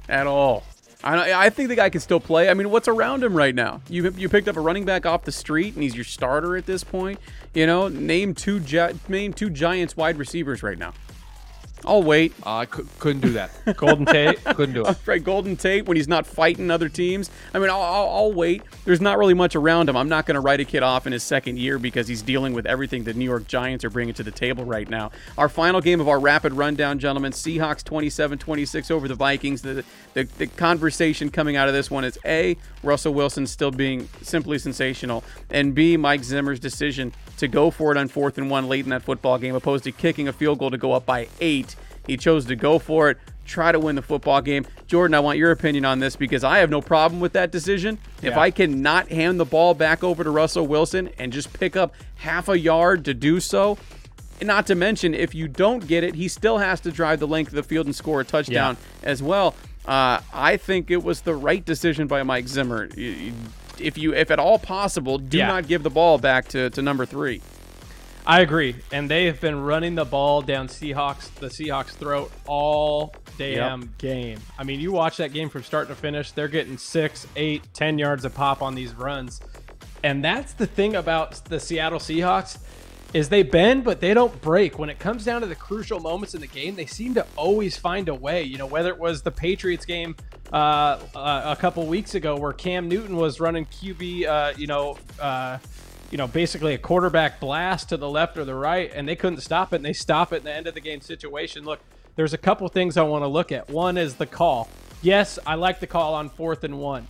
at all. I, I think the guy can still play. I mean, what's around him right now? You you picked up a running back off the street, and he's your starter at this point. You know, name two name two Giants wide receivers right now. I'll wait. Uh, I couldn't do that. (laughs) Golden Tate. couldn't do it. Right, Golden Tate when he's not fighting other teams. I mean, I'll, I'll, I'll wait. There's not really much around him. I'm not going to write a kid off in his second year because he's dealing with everything the New York Giants are bringing to the table right now. Our final game of our rapid rundown, gentlemen: Seahawks 27-26 over the Vikings. The, the the conversation coming out of this one is a Russell Wilson still being simply sensational, and b Mike Zimmer's decision to go for it on fourth and one late in that football game, opposed to kicking a field goal to go up by eight. He chose to go for it, try to win the football game. Jordan, I want your opinion on this because I have no problem with that decision. If I cannot hand the ball back over to Russell Wilson and just pick up half a yard to do so, and not to mention, if you don't get it, he still has to drive the length of the field and score a touchdown as well. Uh, I think it was the right decision by Mike Zimmer. If you, if at all possible, do Yeah. not give the ball back to, to number three. I agree, and they have been running the ball down Seahawks the Seahawks throat all damn game. I mean, you watch that game from start to finish; they're getting six, eight, ten yards a pop on these runs, and that's the thing about the Seattle Seahawks is they bend but they don't break. When it comes down to the crucial moments in the game, they seem to always find a way. You know, whether it was the Patriots game uh, uh, a couple weeks ago where Cam Newton was running QB, uh, you know. Uh, you know, basically a quarterback blast to the left or the right, and they couldn't stop it, and they stop it in the end of the game situation. Look, there's a couple things I want to look at. One is the call. Yes, I like the call on fourth and one.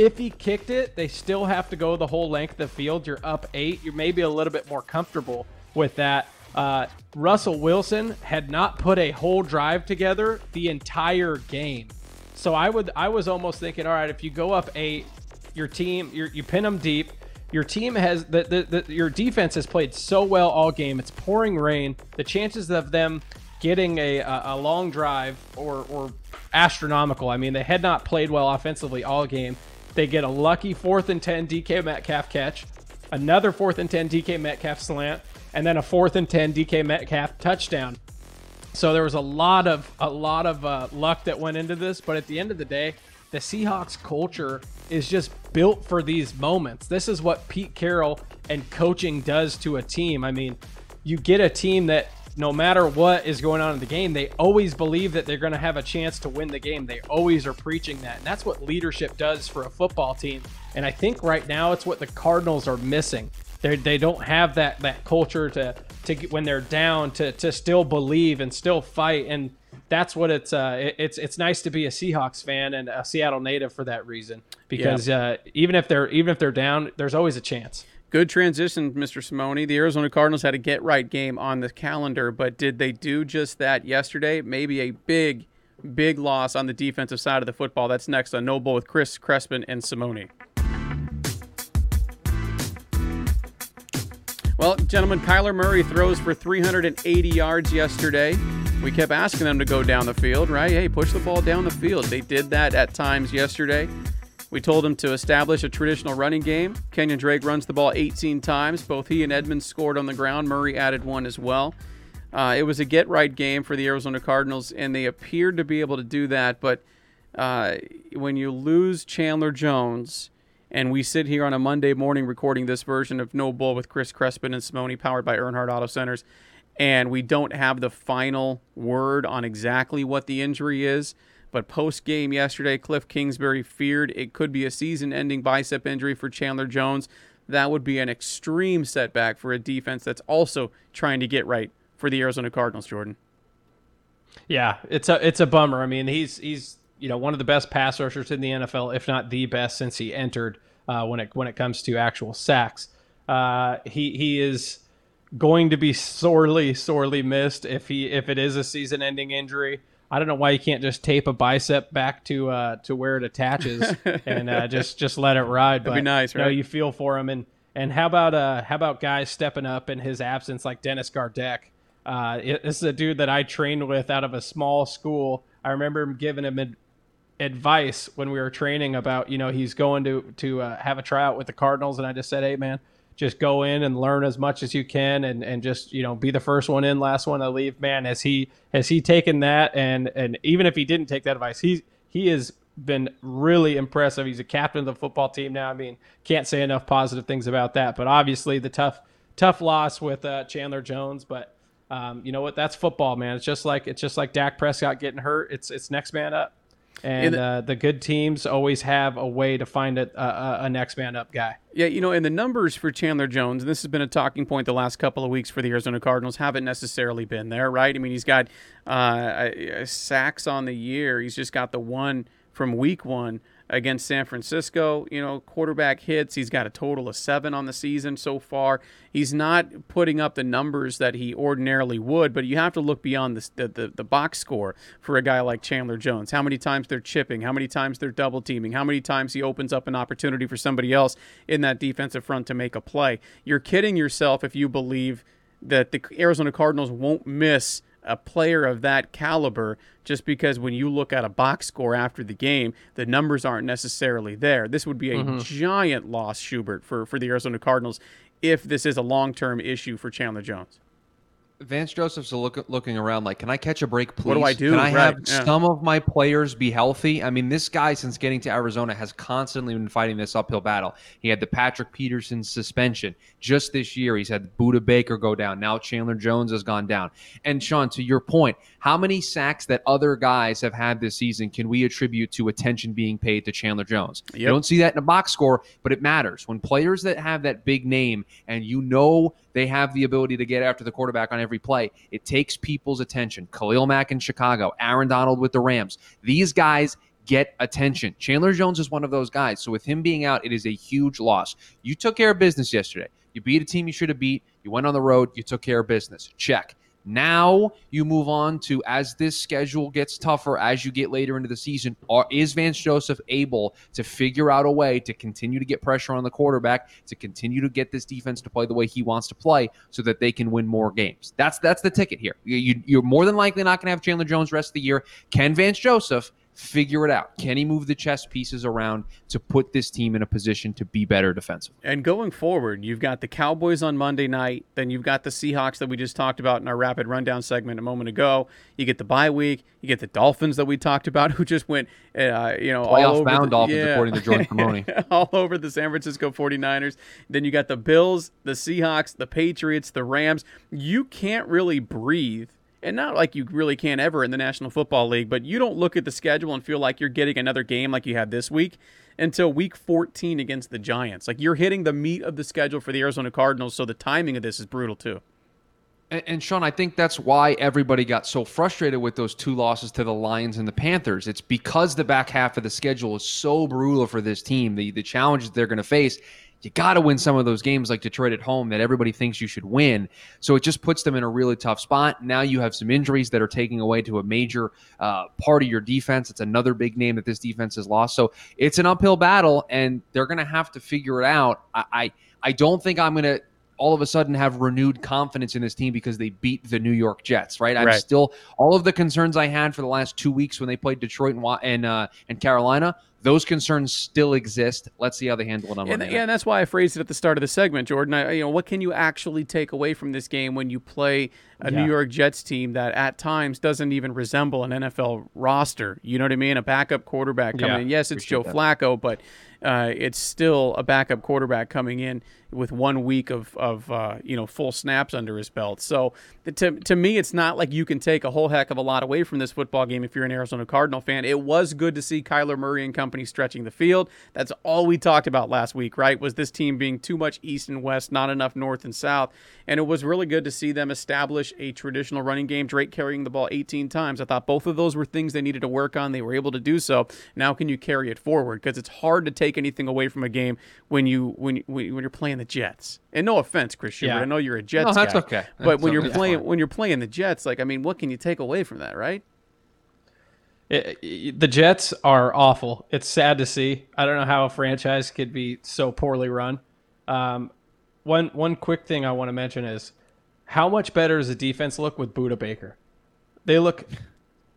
If he kicked it, they still have to go the whole length of the field. You're up eight. You're maybe a little bit more comfortable with that. Uh, Russell Wilson had not put a whole drive together the entire game. So I would I was almost thinking, all right, if you go up eight, your team you pin them deep. Your team has the, the, the your defense has played so well all game. It's pouring rain. The chances of them getting a, a, a long drive or or astronomical. I mean, they had not played well offensively all game. They get a lucky fourth and 10 DK Metcalf catch, another fourth and 10 DK Metcalf slant, and then a fourth and 10 DK Metcalf touchdown. So there was a lot of a lot of uh, luck that went into this, but at the end of the day, the Seahawks culture is just built for these moments. This is what Pete Carroll and coaching does to a team. I mean, you get a team that no matter what is going on in the game, they always believe that they're going to have a chance to win the game. They always are preaching that. And that's what leadership does for a football team. And I think right now it's what the Cardinals are missing. They they don't have that that culture to to when they're down to to still believe and still fight and that's what it's uh it, it's it's nice to be a Seahawks fan and a Seattle native for that reason because yeah. uh, even if they're even if they're down there's always a chance. Good transition, Mr. Simone. The Arizona Cardinals had a get right game on the calendar, but did they do just that yesterday? Maybe a big, big loss on the defensive side of the football. That's next on No Bull with Chris Crespin and Simone. Well, gentlemen, Kyler Murray throws for 380 yards yesterday. We kept asking them to go down the field, right? Hey, push the ball down the field. They did that at times yesterday. We told him to establish a traditional running game. Kenyan Drake runs the ball 18 times. Both he and Edmonds scored on the ground. Murray added one as well. Uh, it was a get right game for the Arizona Cardinals, and they appeared to be able to do that. But uh, when you lose Chandler Jones, and we sit here on a Monday morning recording this version of No Bull with Chris Crespin and Simone, powered by Earnhardt Auto Centers, and we don't have the final word on exactly what the injury is. But post game yesterday, Cliff Kingsbury feared it could be a season ending bicep injury for Chandler Jones. That would be an extreme setback for a defense that's also trying to get right for the Arizona Cardinals, Jordan. Yeah, it's a it's a bummer. I mean, he's he's you know one of the best pass rushers in the NFL, if not the best since he entered. Uh, when it when it comes to actual sacks, uh, he he is going to be sorely sorely missed if he if it is a season ending injury. I don't know why you can't just tape a bicep back to uh, to where it attaches (laughs) and uh, just just let it ride. That'd but, be nice, right? You, know, you feel for him, and and how about uh how about guys stepping up in his absence like Dennis Gardeck? Uh, this is a dude that I trained with out of a small school. I remember him giving him ad- advice when we were training about you know he's going to to uh, have a tryout with the Cardinals, and I just said, hey man, just go in and learn as much as you can and, and just you know be the first one in last one to leave. Man has he has he taken that? And and even if he didn't take that advice he he has been really impressive. He's a captain of the football team now. I mean can't say enough positive things about that. But obviously the tough tough loss with uh, chandler jones. But um, you know what? That's football man. It's just like it's just like Dak Prescott getting hurt. It's it's next man up and the, uh, the, good teams always have a way to find a, a, a, next man up guy. Yeah, you know, and the numbers for Chandler Jones, and this has been a talking point the last couple of weeks for the Arizona Cardinals, haven't necessarily been there, right? I mean, he's got uh, sacks on the year. He's just got the one from week one against San Francisco. You know, quarterback hits. He's got a total of seven on the season so far. He's not putting up the numbers that he ordinarily would, but you have to look beyond the, the, the, the box score for a guy like Chandler Jones. How many times they're chipping, how many times they're double teaming, how many times he opens up an opportunity for somebody else in that defensive front to make a play. You're kidding yourself if you believe that the Arizona Cardinals won't miss a player of that caliber just because when you look at a box score after the game, the numbers aren't necessarily there. This would be a mm-hmm. giant loss, Schubert, for, for the Arizona Cardinals if this is a long term issue for Chandler Jones. Vance Joseph's look, looking around like, can I catch a break, please? What do I do? Can I right. have yeah. some of my players be healthy? I mean, this guy, since getting to Arizona, has constantly been fighting this uphill battle. He had the Patrick Peterson suspension. Just this year, he's had Budda Baker go down. Now Chandler Jones has gone down. And Sean, to your point, how many sacks that other guys have had this season can we attribute to attention being paid to Chandler Jones? Yep. You don't see that in a box score, but it matters. When players that have that big name and you know they have the ability to get after the quarterback on every play. It takes people's attention. Khalil Mack in Chicago, Aaron Donald with the Rams. These guys get attention. Chandler Jones is one of those guys. So with him being out, it is a huge loss. You took care of business yesterday. You beat a team you should have beat. You went on the road. You took care of business. Check. Now you move on to as this schedule gets tougher as you get later into the season. Are, is Vance Joseph able to figure out a way to continue to get pressure on the quarterback, to continue to get this defense to play the way he wants to play, so that they can win more games? That's that's the ticket here. You, are more than likely not going to have Chandler Jones rest of the year. Can Vance Joseph figure it out. Can he move the chess pieces around to put this team in a position to be better defensively? And going forward, you've got the Cowboys on Monday night. Then you've got the Seahawks that we just talked about in our rapid rundown segment a moment ago. You get the bye week. You get the Dolphins that we talked about, (laughs) who just went, uh, you know, Playoff all over bound the, Dolphins, yeah. according to Jordan (laughs) Cremoni. (laughs) all over the San Francisco 49ers. Then you got the Bills, the Seahawks, the Patriots, the Rams. You can't really breathe and not like you really can't ever in the National Football League, but you don't look at the schedule and feel like you're getting another game like you had this week until week 14 against the Giants. Like you're hitting the meat of the schedule for the Arizona Cardinals, so the timing of this is brutal too. And, and Sean, I think that's why everybody got so frustrated with those two losses to the Lions and the Panthers. It's because the back half of the schedule is so brutal for this team, the, the challenges they're going to face you got to win some of those games like Detroit at home that everybody thinks you should win. So it just puts them in a really tough spot. Now you have some injuries that are taking away to a major uh, part of your defense. It's another big name that this defense has lost. So it's an uphill battle, and they're going to have to figure it out. I, I, I don't think I'm going to all of a sudden have renewed confidence in this team because they beat the New York Jets, right? I'm Right. still all of the concerns I had for the last two weeks when they played Detroit and and, uh, and Carolina. Those concerns still exist. Let's see how they handle it on And, Monday. yeah, and that's why I phrased it at the start of the segment, Jordan. I, you know, what can you actually take away from this game when you play a Yeah. New York Jets team that at times doesn't even resemble an NFL roster? You know what I mean? A backup quarterback coming Yeah, in. Yes, it's Joe appreciate Flacco, but uh, it's still a backup quarterback coming in with one week of, of uh, you know full snaps under his belt. So to, to me, it's not like you can take a whole heck of a lot away from this football game if you're an Arizona Cardinal fan. It was good to see Kyler Murray and company stretching the field. That's all we talked about last week, right? Was this team being too much east and west, not enough north and south. And it was really good to see them establish a traditional running game. Drake carrying the ball 18 times. I thought both of those were things they needed to work on. They were able to do so. Now can you carry it forward? Because it's hard to take anything away from a game when you when when you're playing the Jets. And no offense, Chris Schubert, Yeah. I know you're a Jets No, that's guy, okay. But when you're okay. playing when you're playing the Jets, like I mean, what can you take away from that, right? It- it- the Jets are awful. It's sad to see. I don't know how a franchise could be so poorly run. Um, one one quick thing I want to mention is how much better does the defense look with Budda Baker? They look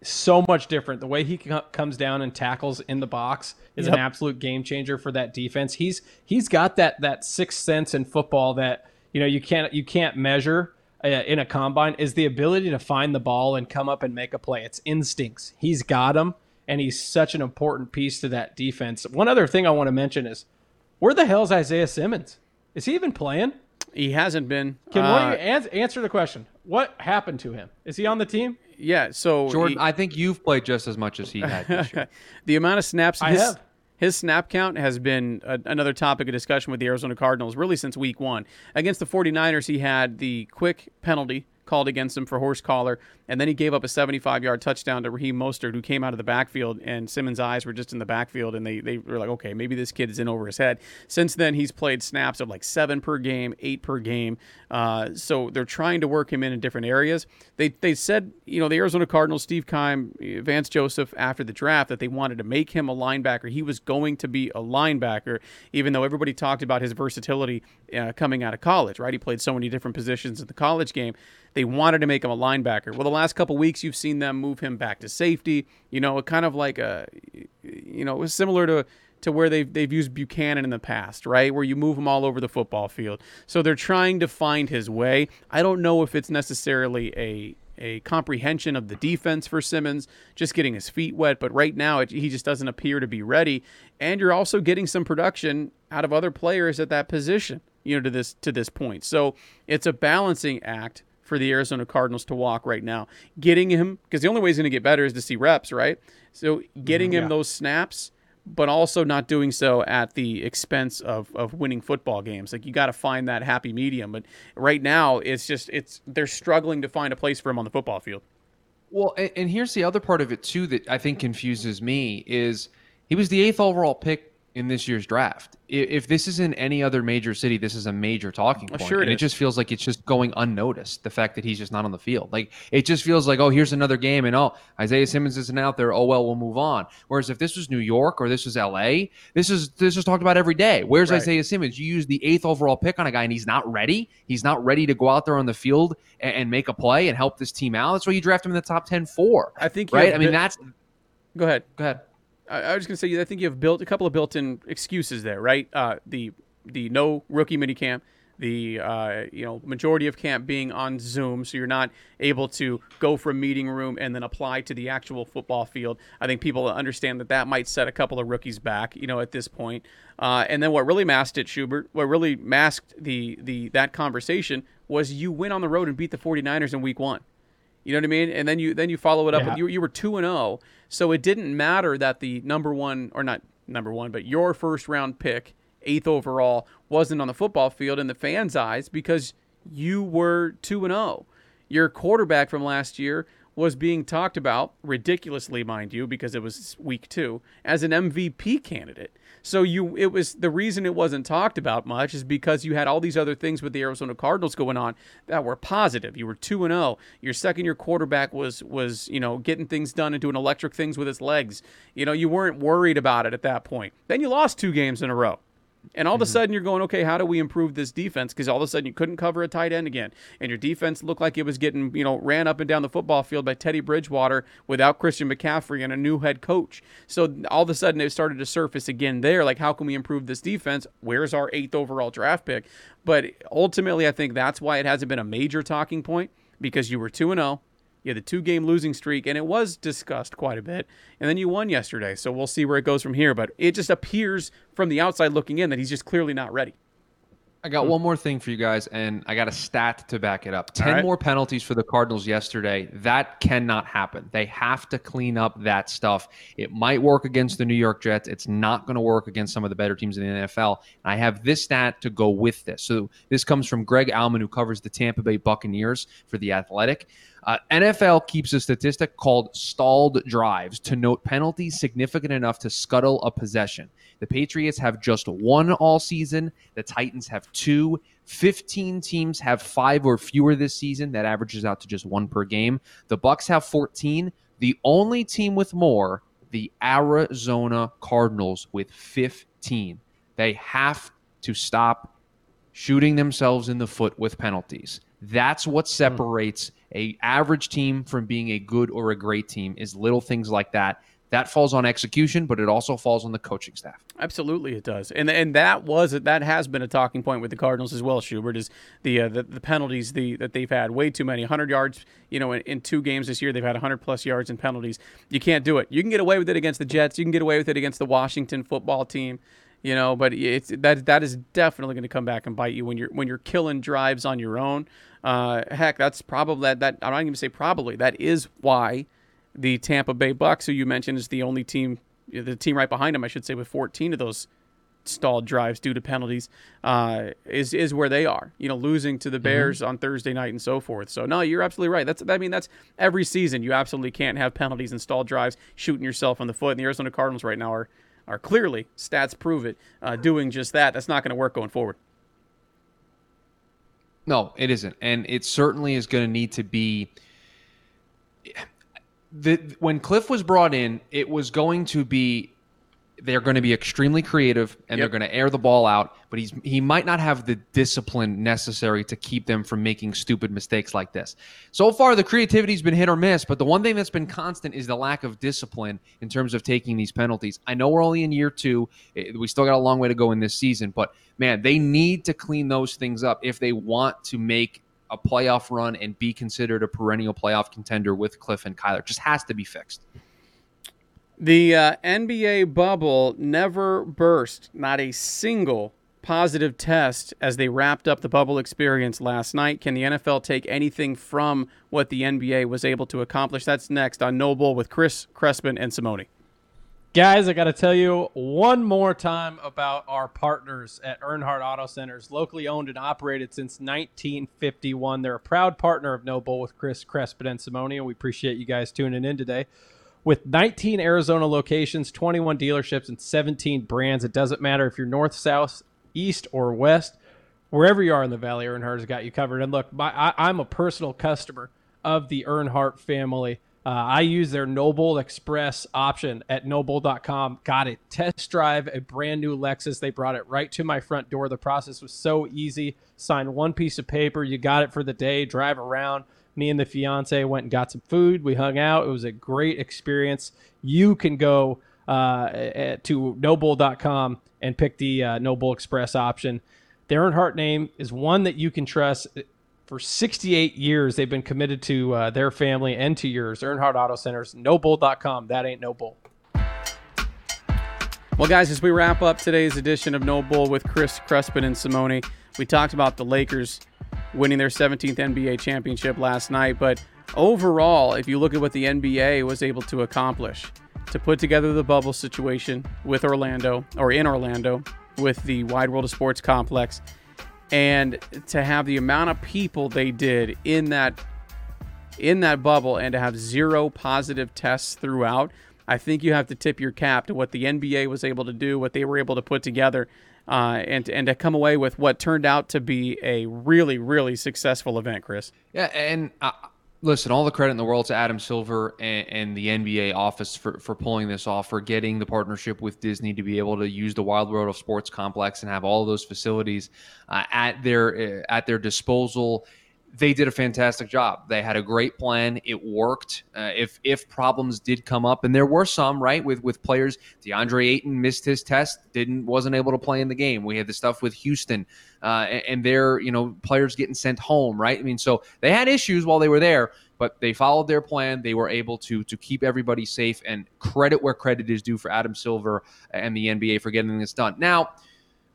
so much different. The way he comes down and tackles in the box is an absolute game changer for that defense. He's he's got that that sixth sense in football that you know you can't you can't measure uh, in a combine is the ability to find the ball and come up and make a play. It's instincts. He's got them, and he's such an important piece to that defense. One other thing I want to mention is where the hell's Isaiah Simmons? Is he even playing? He hasn't been. Can one Uh, of you ans- answer the question? What happened to him? Is he on the team? yeah, so Jordan, he- I think you've played just as much as he had this year. (laughs) the amount of snaps I his, have. his snap count has been a, another topic of discussion with the Arizona Cardinals really since week one. Against the 49ers, he had the quick penalty called against him for horse collar, and then he gave up a 75 yard touchdown to Raheem Mostert, who came out of the backfield, and Simmons' eyes were just in the backfield, and they, they were like, okay, maybe this kid is in over his head. Since then, he's played snaps of like seven per game, eight per game. Uh, so they're trying to work him in in different areas. They, they said, you know, the Arizona Cardinals, Steve Keim, Vance Joseph, after the draft, that they wanted to make him a linebacker. He was going to be a linebacker, even though everybody talked about his versatility uh, coming out of college, right? He played so many different positions in the college game. They wanted to make him a linebacker. Well, the last couple weeks, you've seen them move him back to safety. You know, kind of like a, you know, it was similar to to where they've they've used Bucannon in the past, right? Where you move him all over the football field. So they're trying to find his way. I don't know if it's necessarily a a comprehension of the defense for Simmons, just getting his feet wet. But right now, it, he just doesn't appear to be ready. And you're also getting some production out of other players at that position, you know, to this to this point. So it's a balancing act for the Arizona Cardinals to walk right now. Getting him because the only way he's going to get better is to see reps, right? So getting mm-hmm. him those snaps, but also not doing so at the expense of, of winning football games. Like you got to find that happy medium. But right now, it's just it's they're struggling to find a place for him on the football field. Well, and, and here's the other part of it too that I think confuses me is he was the eighth overall pick in this year's draft. If this is in any other major city, this is a major talking point. sure it and it is. just feels like it's just going unnoticed. The fact that he's just not on the field, like it just feels like, oh, here's another game, and oh, Isaiah Simmons isn't out there. Oh well, we'll move on. Whereas if this was New York or this was L.A., this is this is talked about every day. Where's Right. Isaiah Simmons? You use the eighth overall pick on a guy, and he's not ready. He's not ready to go out there on the field and, and make a play and help this team out. That's why you draft him in the top 10 for. I think right. I mean, that's Go ahead. Go ahead. I, I was going to say, I think you have built a couple of built-in excuses there, right? Uh, the the no rookie minicamp, the uh, you know majority of camp being on Zoom, so you're not able to go from meeting room and then apply to the actual football field. I think people understand that that might set a couple of rookies back, you know, at this point. Uh, and then what really masked it, Schubert, what really masked the the that conversation was you went on the road and beat the 49ers in week one. You know what I mean? And then you then you follow it up Yeah. with you you were two and zero, so it didn't matter that the number one or not number one, but your first round pick, eighth overall, wasn't on the football field in the fans' eyes because you were two and zero. Your quarterback from last year was being talked about ridiculously, mind you, because it was week two, as an MVP candidate. So you, it was the reason it wasn't talked about much is because you had all these other things with the Arizona Cardinals going on that were positive. You were two and zero. Your second year quarterback was was you know getting things done and doing electric things with his legs. You know you weren't worried about it at that point. Then you lost two games in a row. And all of a mm-hmm. sudden, you're going, okay, how do we improve this defense? Because all of a sudden, you couldn't cover a tight end again. And your defense looked like it was getting, you know, ran up and down the football field by Teddy Bridgewater without Christian McCaffrey and a new head coach. So all of a sudden, it started to surface again there. Like, how can we improve this defense? Where's our eighth overall draft pick? But ultimately, I think that's why it hasn't been a major talking point because you were 2 and 0. You had the two game losing streak, and it was discussed quite a bit. And then you won yesterday. So we'll see where it goes from here. But it just appears from the outside looking in that he's just clearly not ready. I got one more thing for you guys, and I got a stat to back it up. Ten right. more penalties for the Cardinals yesterday. That cannot happen. They have to clean up that stuff. It might work against the New York Jets. It's not going to work against some of the better teams in the NFL. And I have this stat to go with this. So this comes from Greg Auman, who covers the Tampa Bay Buccaneers for the Athletic. Uh, NFL keeps a statistic called stalled drives to note penalties significant enough to scuttle a possession. The Patriots have just one all season. The Titans have two. 15 teams have five or fewer this season. That averages out to just one per game. The Bucks have 14. The only team with more, the Arizona Cardinals with 15. They have to stop shooting themselves in the foot with penalties. That's what separates a average team from being a good or a great team is little things like that. That falls on execution, but it also falls on the coaching staff. Absolutely, it does, and and that was that has been a talking point with the Cardinals as well. Schubert is the uh, the, the penalties the that they've had way too many, 100 yards. You know, in, in two games this year, they've had 100 plus yards in penalties. You can't do it. You can get away with it against the Jets. You can get away with it against the Washington football team. You know, but it's that that is definitely going to come back and bite you when you're when you're killing drives on your own. Uh, heck, that's probably that, that I'm not even gonna say probably that is why the Tampa Bay Bucks, who you mentioned, is the only team, the team right behind them, I should say, with 14 of those stalled drives due to penalties, uh, is is where they are. You know, losing to the Bears on Thursday night and so forth. So no, you're absolutely right. That's I mean that's every season. You absolutely can't have penalties and stalled drives, shooting yourself in the foot. And the Arizona Cardinals right now are are clearly stats prove it uh, doing just that. That's not going to work going forward. No, it isn't, and it certainly is going to need to be. The when Cliff was brought in, it was going to be. They're going to be extremely creative, and they're going to air the ball out. But he's he might not have the discipline necessary to keep them from making stupid mistakes like this. So far, the creativity's been hit or miss. But the one thing that's been constant is the lack of discipline in terms of taking these penalties. I know we're only in year two; Eh, we still got a long way to go in this season. But man, they need to clean those things up if they want to make a playoff run and be considered a perennial playoff contender with Cliff and Kyler. It just has to be fixed. The uh, NBA bubble never burst, not a single positive test as they wrapped up the bubble experience last night. Can the NFL take anything from what the NBA was able to accomplish? That's next on No Bull with Chris Crespin and Simone. Guys, I got to tell you one more time about our partners at Earnhardt Auto Centers, locally owned and operated since 1951. They're a proud partner of No Bull with Chris Crespin and Simone, and we appreciate you guys tuning in today. With 19 Arizona locations, 21 dealerships, and 17 brands, it doesn't matter if you're north, south, east, or west. Wherever you are in the Valley, Earnhardt has got you covered. And look, my, I, I'm a personal customer of the Earnhardt family Uh, I use their No Bull Express option at nobull.com. Got a test drive a brand new Lexus. They brought it right to my front door. The process was so easy. Signed one piece of paper. You got it for the day. Drive around. Me and the fiance went and got some food. We hung out. It was a great experience. You can go uh, to nobull.com and pick the uh, No Bull Express option. The Earnhardt name is one that you can trust for 68 years they've been committed to uh, their family and to yours earnhardt auto centers nobull.com that ain't no bull well guys as we wrap up today's edition of no bull with chris crespin and simone we talked about the lakers winning their 17th nba championship last night. But overall if you look at what the nba was able to accomplish to put together the bubble situation with orlando or in orlando with the wide world of sports complex and to have the amount of people they did in that in that bubble and to have zero positive tests throughout i think you have to tip your cap to what the nba was able to do what they were able to put together uh, and and to come away with what turned out to be a really really successful event chris yeah and uh, Listen, all the credit in the world to Adam Silver and, and, the NBA office for, for pulling this off, for getting the partnership with Disney to be able to use the Wide World of Sports complex and have all those facilities uh, at their uh, at their disposal. They did a fantastic job. They had a great plan. It worked. Uh, if if problems did come up, and there were some, right, with with players, DeAndre Ayton missed his test, didn't wasn't able to play in the game. We had the stuff with Houston uh, and, and their you know players getting sent home, right? I mean, so they had issues while they were there, but they followed their plan. They were able to to keep everybody safe and credit where credit is due for Adam Silver and the NBA for getting this done. Now,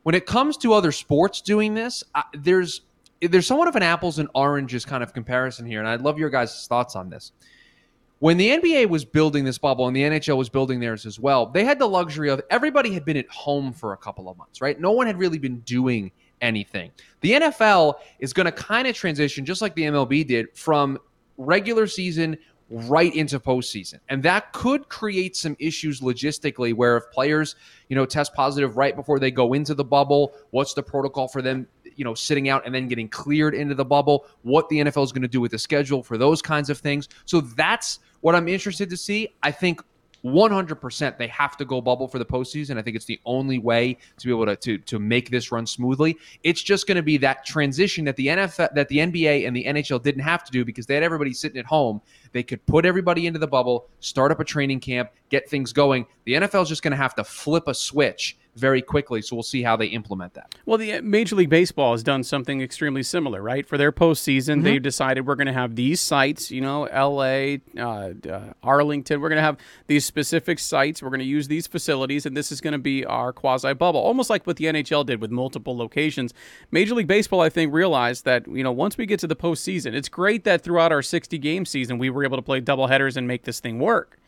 when it comes to other sports doing this, uh, there's there's somewhat of an apples and oranges kind of comparison here, and I'd love your guys' thoughts on this. When the NBA was building this bubble and the NHL was building theirs as well, they had the luxury of everybody had been at home for a couple of months, right? No one had really been doing anything. The NFL is going to kind of transition, just like the MLB did, from regular season right into postseason. And that could create some issues logistically where if players, you know, test positive right before they go into the bubble, what's the protocol for them, you know, sitting out and then getting cleared into the bubble, what the NFL is going to do with the schedule for those kinds of things. So that's what I'm interested to see. I think 100% they have to go bubble for the postseason. I think it's the only way to be able to to, to make this run smoothly. It's just going to be that transition that the NFL that the NBA and the NHL didn't have to do because they had everybody sitting at home. They could put everybody into the bubble, start up a training camp, get things going. The NFL is just going to have to flip a switch very quickly. So we'll see how they implement that. Well, the uh, Major League Baseball has done something extremely similar, right? For their postseason, mm-hmm. they've decided we're going to have these sites, you know, L.A., uh, uh, Arlington. We're going to have these specific sites. We're going to use these facilities, and this is going to be our quasi bubble, almost like what the NHL did with multiple locations. Major League Baseball, I think, realized that you know once we get to the postseason, it's great that throughout our 60 game season we were able to play double headers and make this thing work.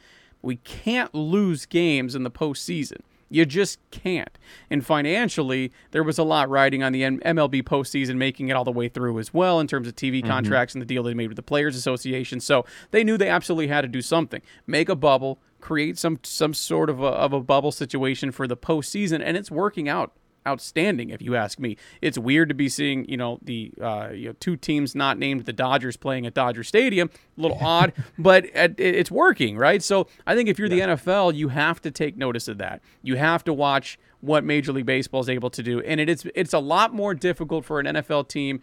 We can't lose games in the postseason. You just can't. And financially, there was a lot riding on the MLB postseason, making it all the way through as well in terms of TV mm-hmm. contracts and the deal they made with the Players Association. So they knew they absolutely had to do something. Make a bubble, create some some sort of a, of a bubble situation for the postseason, and it's working out outstanding, if you ask me. It's weird to be seeing, you know, the uh, you know, two teams not named the Dodgers playing at Dodger Stadium. A little odd, (laughs) but it's working, right? So I think if you're yeah. the NFL, you have to take notice of that. You have to watch what Major League Baseball is able to do, and it is it's a lot more difficult for an NFL team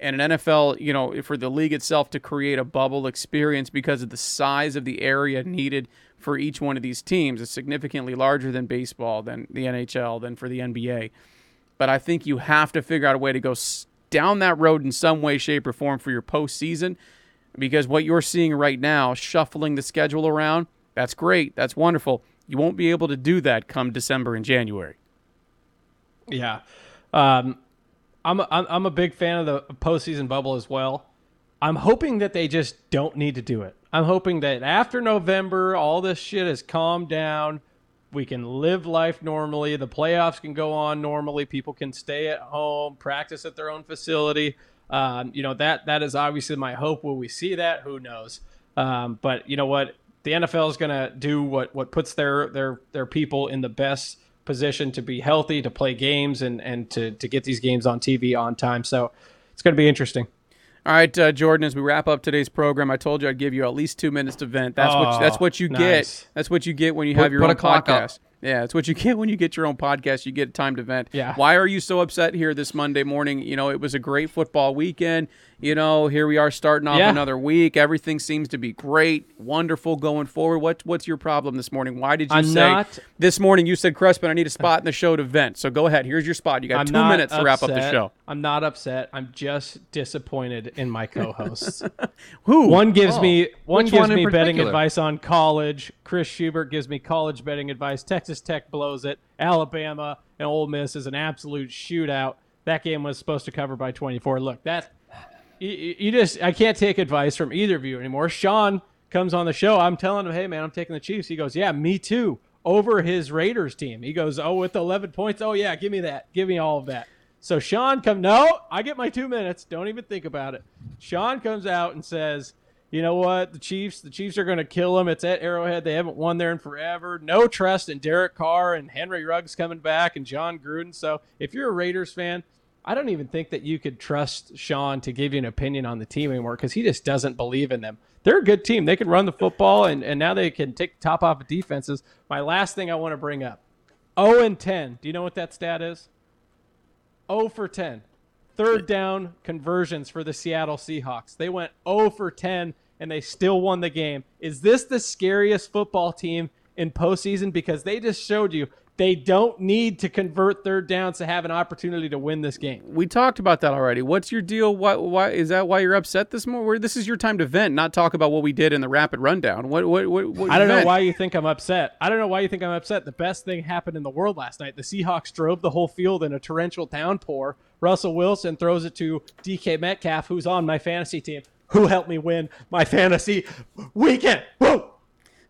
and an NFL, you know, for the league itself to create a bubble experience because of the size of the area needed for each one of these teams. is significantly larger than baseball, than the NHL, than for the NBA. But I think you have to figure out a way to go down that road in some way, shape, or form for your postseason because what you're seeing right now, shuffling the schedule around, that's great. That's wonderful. You won't be able to do that come December and January. Yeah. Um, I'm, a, I'm a big fan of the postseason bubble as well. I'm hoping that they just don't need to do it. I'm hoping that after November, all this shit has calmed down. We can live life normally. The playoffs can go on normally. People can stay at home, practice at their own facility. Um, you know that that is obviously my hope. Will we see that? Who knows? Um, but you know what? The NFL is going to do what what puts their their their people in the best position to be healthy, to play games, and and to to get these games on TV on time. So it's going to be interesting. All right, uh, Jordan. As we wrap up today's program, I told you I'd give you at least two minutes to vent. That's what Oh, that's what you nice. get. That's what you get when you have Put- your put own a clock up. podcast. Yeah, that's what you (laughs) get when you get your own podcast. You get time to vent. Yeah. Why are you so upset here this Monday morning? You know, it was a great football weekend. You know, here we are starting off Yeah. another week. Everything seems to be great, wonderful going forward. What what's your problem this morning? Why did you I'm say not- this morning? You said Crespin, I need a spot in the show to vent. So go ahead. Here's your spot. You got I'm two minutes to wrap up the show. I'm not upset. I'm just disappointed in my co-hosts. (laughs) Who? One gives Oh. me one Which gives one me betting advice on college. Chris Schubert gives me college betting advice. Texas Tech blows it. Alabama and Ole Miss is an absolute shootout. That game was supposed to cover by 24. Look, that you, just I can't take advice from either of you anymore. Sean comes on the show. I'm telling him, "Hey man, I'm taking the Chiefs." He goes, "Yeah, me too." Over his Raiders team. He goes, "Oh, with 11 points. Oh yeah, give me that. Give me all of that." So Sean come no, I get my 2 minutes. Don't even think about it. Sean comes out and says, "You know what? The Chiefs, the Chiefs are going to kill them. It's at Arrowhead. They haven't won there in forever. No trust in Derek Carr and Henry Ruggs coming back and Jon Gruden. So, if you're a Raiders fan, I don't even think that you could trust Sean to give you an opinion on the team anymore because he just doesn't believe in them. They're a good team. They can run the football, and, and now they can take the top off of defenses. My last thing I want to bring up 0 and 10. Do you know what that stat is? 0 for 10. Third down conversions for the Seattle Seahawks. They went 0 for 10 and they still won the game. Is this the scariest football team in postseason? Because they just showed you they don't need to convert third downs to have an opportunity to win this game. We talked about that already. What's your deal? Why, why is that? Why you're upset this morning? This is your time to vent, not talk about what we did in the rapid rundown. What? What? What? what I don't know why you think I'm upset. I don't know why you think I'm upset. The best thing happened in the world last night. The Seahawks drove the whole field in a torrential downpour. Russell Wilson throws it to DK Metcalf, who's on my fantasy team, who helped me win my fantasy weekend. Woo!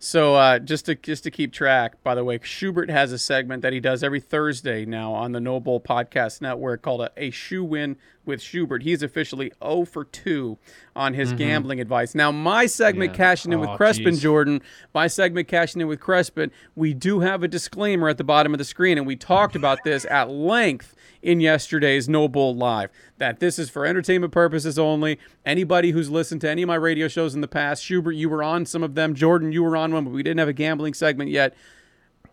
So uh, just to just to keep track, by the way, Schubert has a segment that he does every Thursday now on the No Bull Podcast Network called a, a shoe win with Schubert. He's officially 0 for 2 on his mm-hmm. gambling advice. Now, my segment cashing in with Oh, Crespin geez. Jordan, my segment cashing in with Crespin, we do have a disclaimer at the bottom of the screen, and we talked about this at length in yesterday's No Bull Live that this is for entertainment purposes only. Anybody who's listened to any of my radio shows in the past, Schubert, you were on some of them, Jordan, you were on one, but we didn't have a gambling segment yet,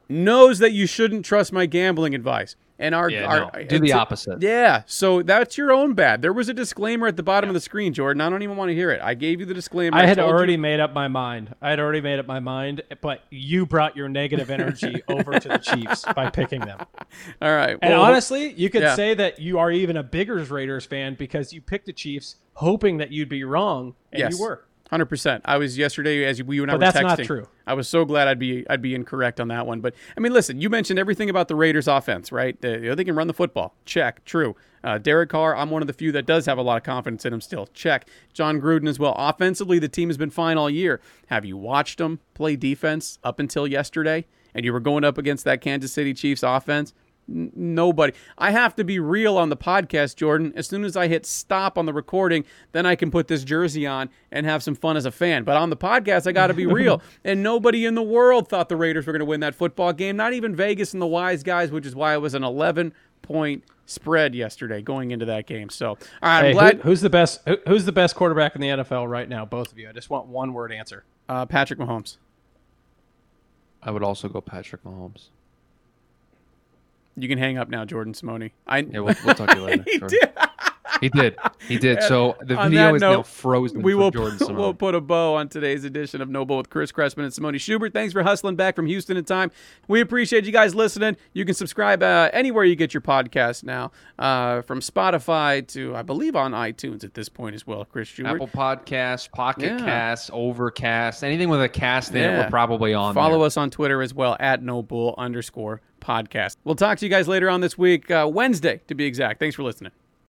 knows that you shouldn't trust my gambling advice. And our, Yeah, our no. Uh, Do the opposite. Yeah, so that's your own bad. There was a disclaimer at the bottom of the screen, Jordan. I don't even want to hear it. I gave you the disclaimer. I had told you- already made up my mind. I had already made up my mind, but you brought your negative energy (laughs) over to the Chiefs by picking them. (laughs) All right. And well, honestly, you could yeah. say that you are even a bigger Raiders fan because you picked the Chiefs hoping that you'd be wrong, and yes, you were. Hundred percent. I was yesterday as you you and I But were that's not true. I was so glad I'd be I'd be incorrect on that one. But I mean, listen, you mentioned everything about the Raiders' offense, right? They, you know, they can run the football. Check. True. Uh, Derek Carr, I'm one of the few that does have a lot of confidence in him still. Check. Jon Gruden as well. Offensively, the team has been fine all year. Have you watched them play defense up until yesterday? And you were going up against that Kansas City Chiefs offense? N- nobody. I have to be real on the podcast, Jordan. As soon as I hit stop on the recording, then I can put this jersey on and have some fun as a fan. But on the podcast, I got to be (laughs) real. and nobody in the world thought the Raiders were going to win that football game. Not even Vegas and the wise guys, which is why it was an 11 point spread yesterday going into that game. So, all right, I'm Hey, who- who's the best? Who, who's the best quarterback in the NFL right now? Both of you. I just want one word answer. uh, Patrick Mahomes. I would also go Patrick Mahomes. You can hang up now, Jordan Simone. I Yeah, we'll, we'll talk to you later. (laughs) He did. He did. He did. So the video is now frozen. We will. Jordan put, Simone. we'll put a bow on today's edition of No Bull with Chris Crespin and Simone Schubert. Thanks for hustling back from Houston in time. We appreciate you guys listening. You can subscribe uh, anywhere you get your podcast now, uh, from Spotify to I believe on iTunes at this point as well. Chris Schubert. Apple Podcasts, Pocket Yeah. Casts, Overcast, anything with a cast in it, we're probably on. Follow there. us on Twitter as well at No Bull underscore podcast. We'll talk to you guys later on this week, uh, Wednesday to be exact. Thanks for listening.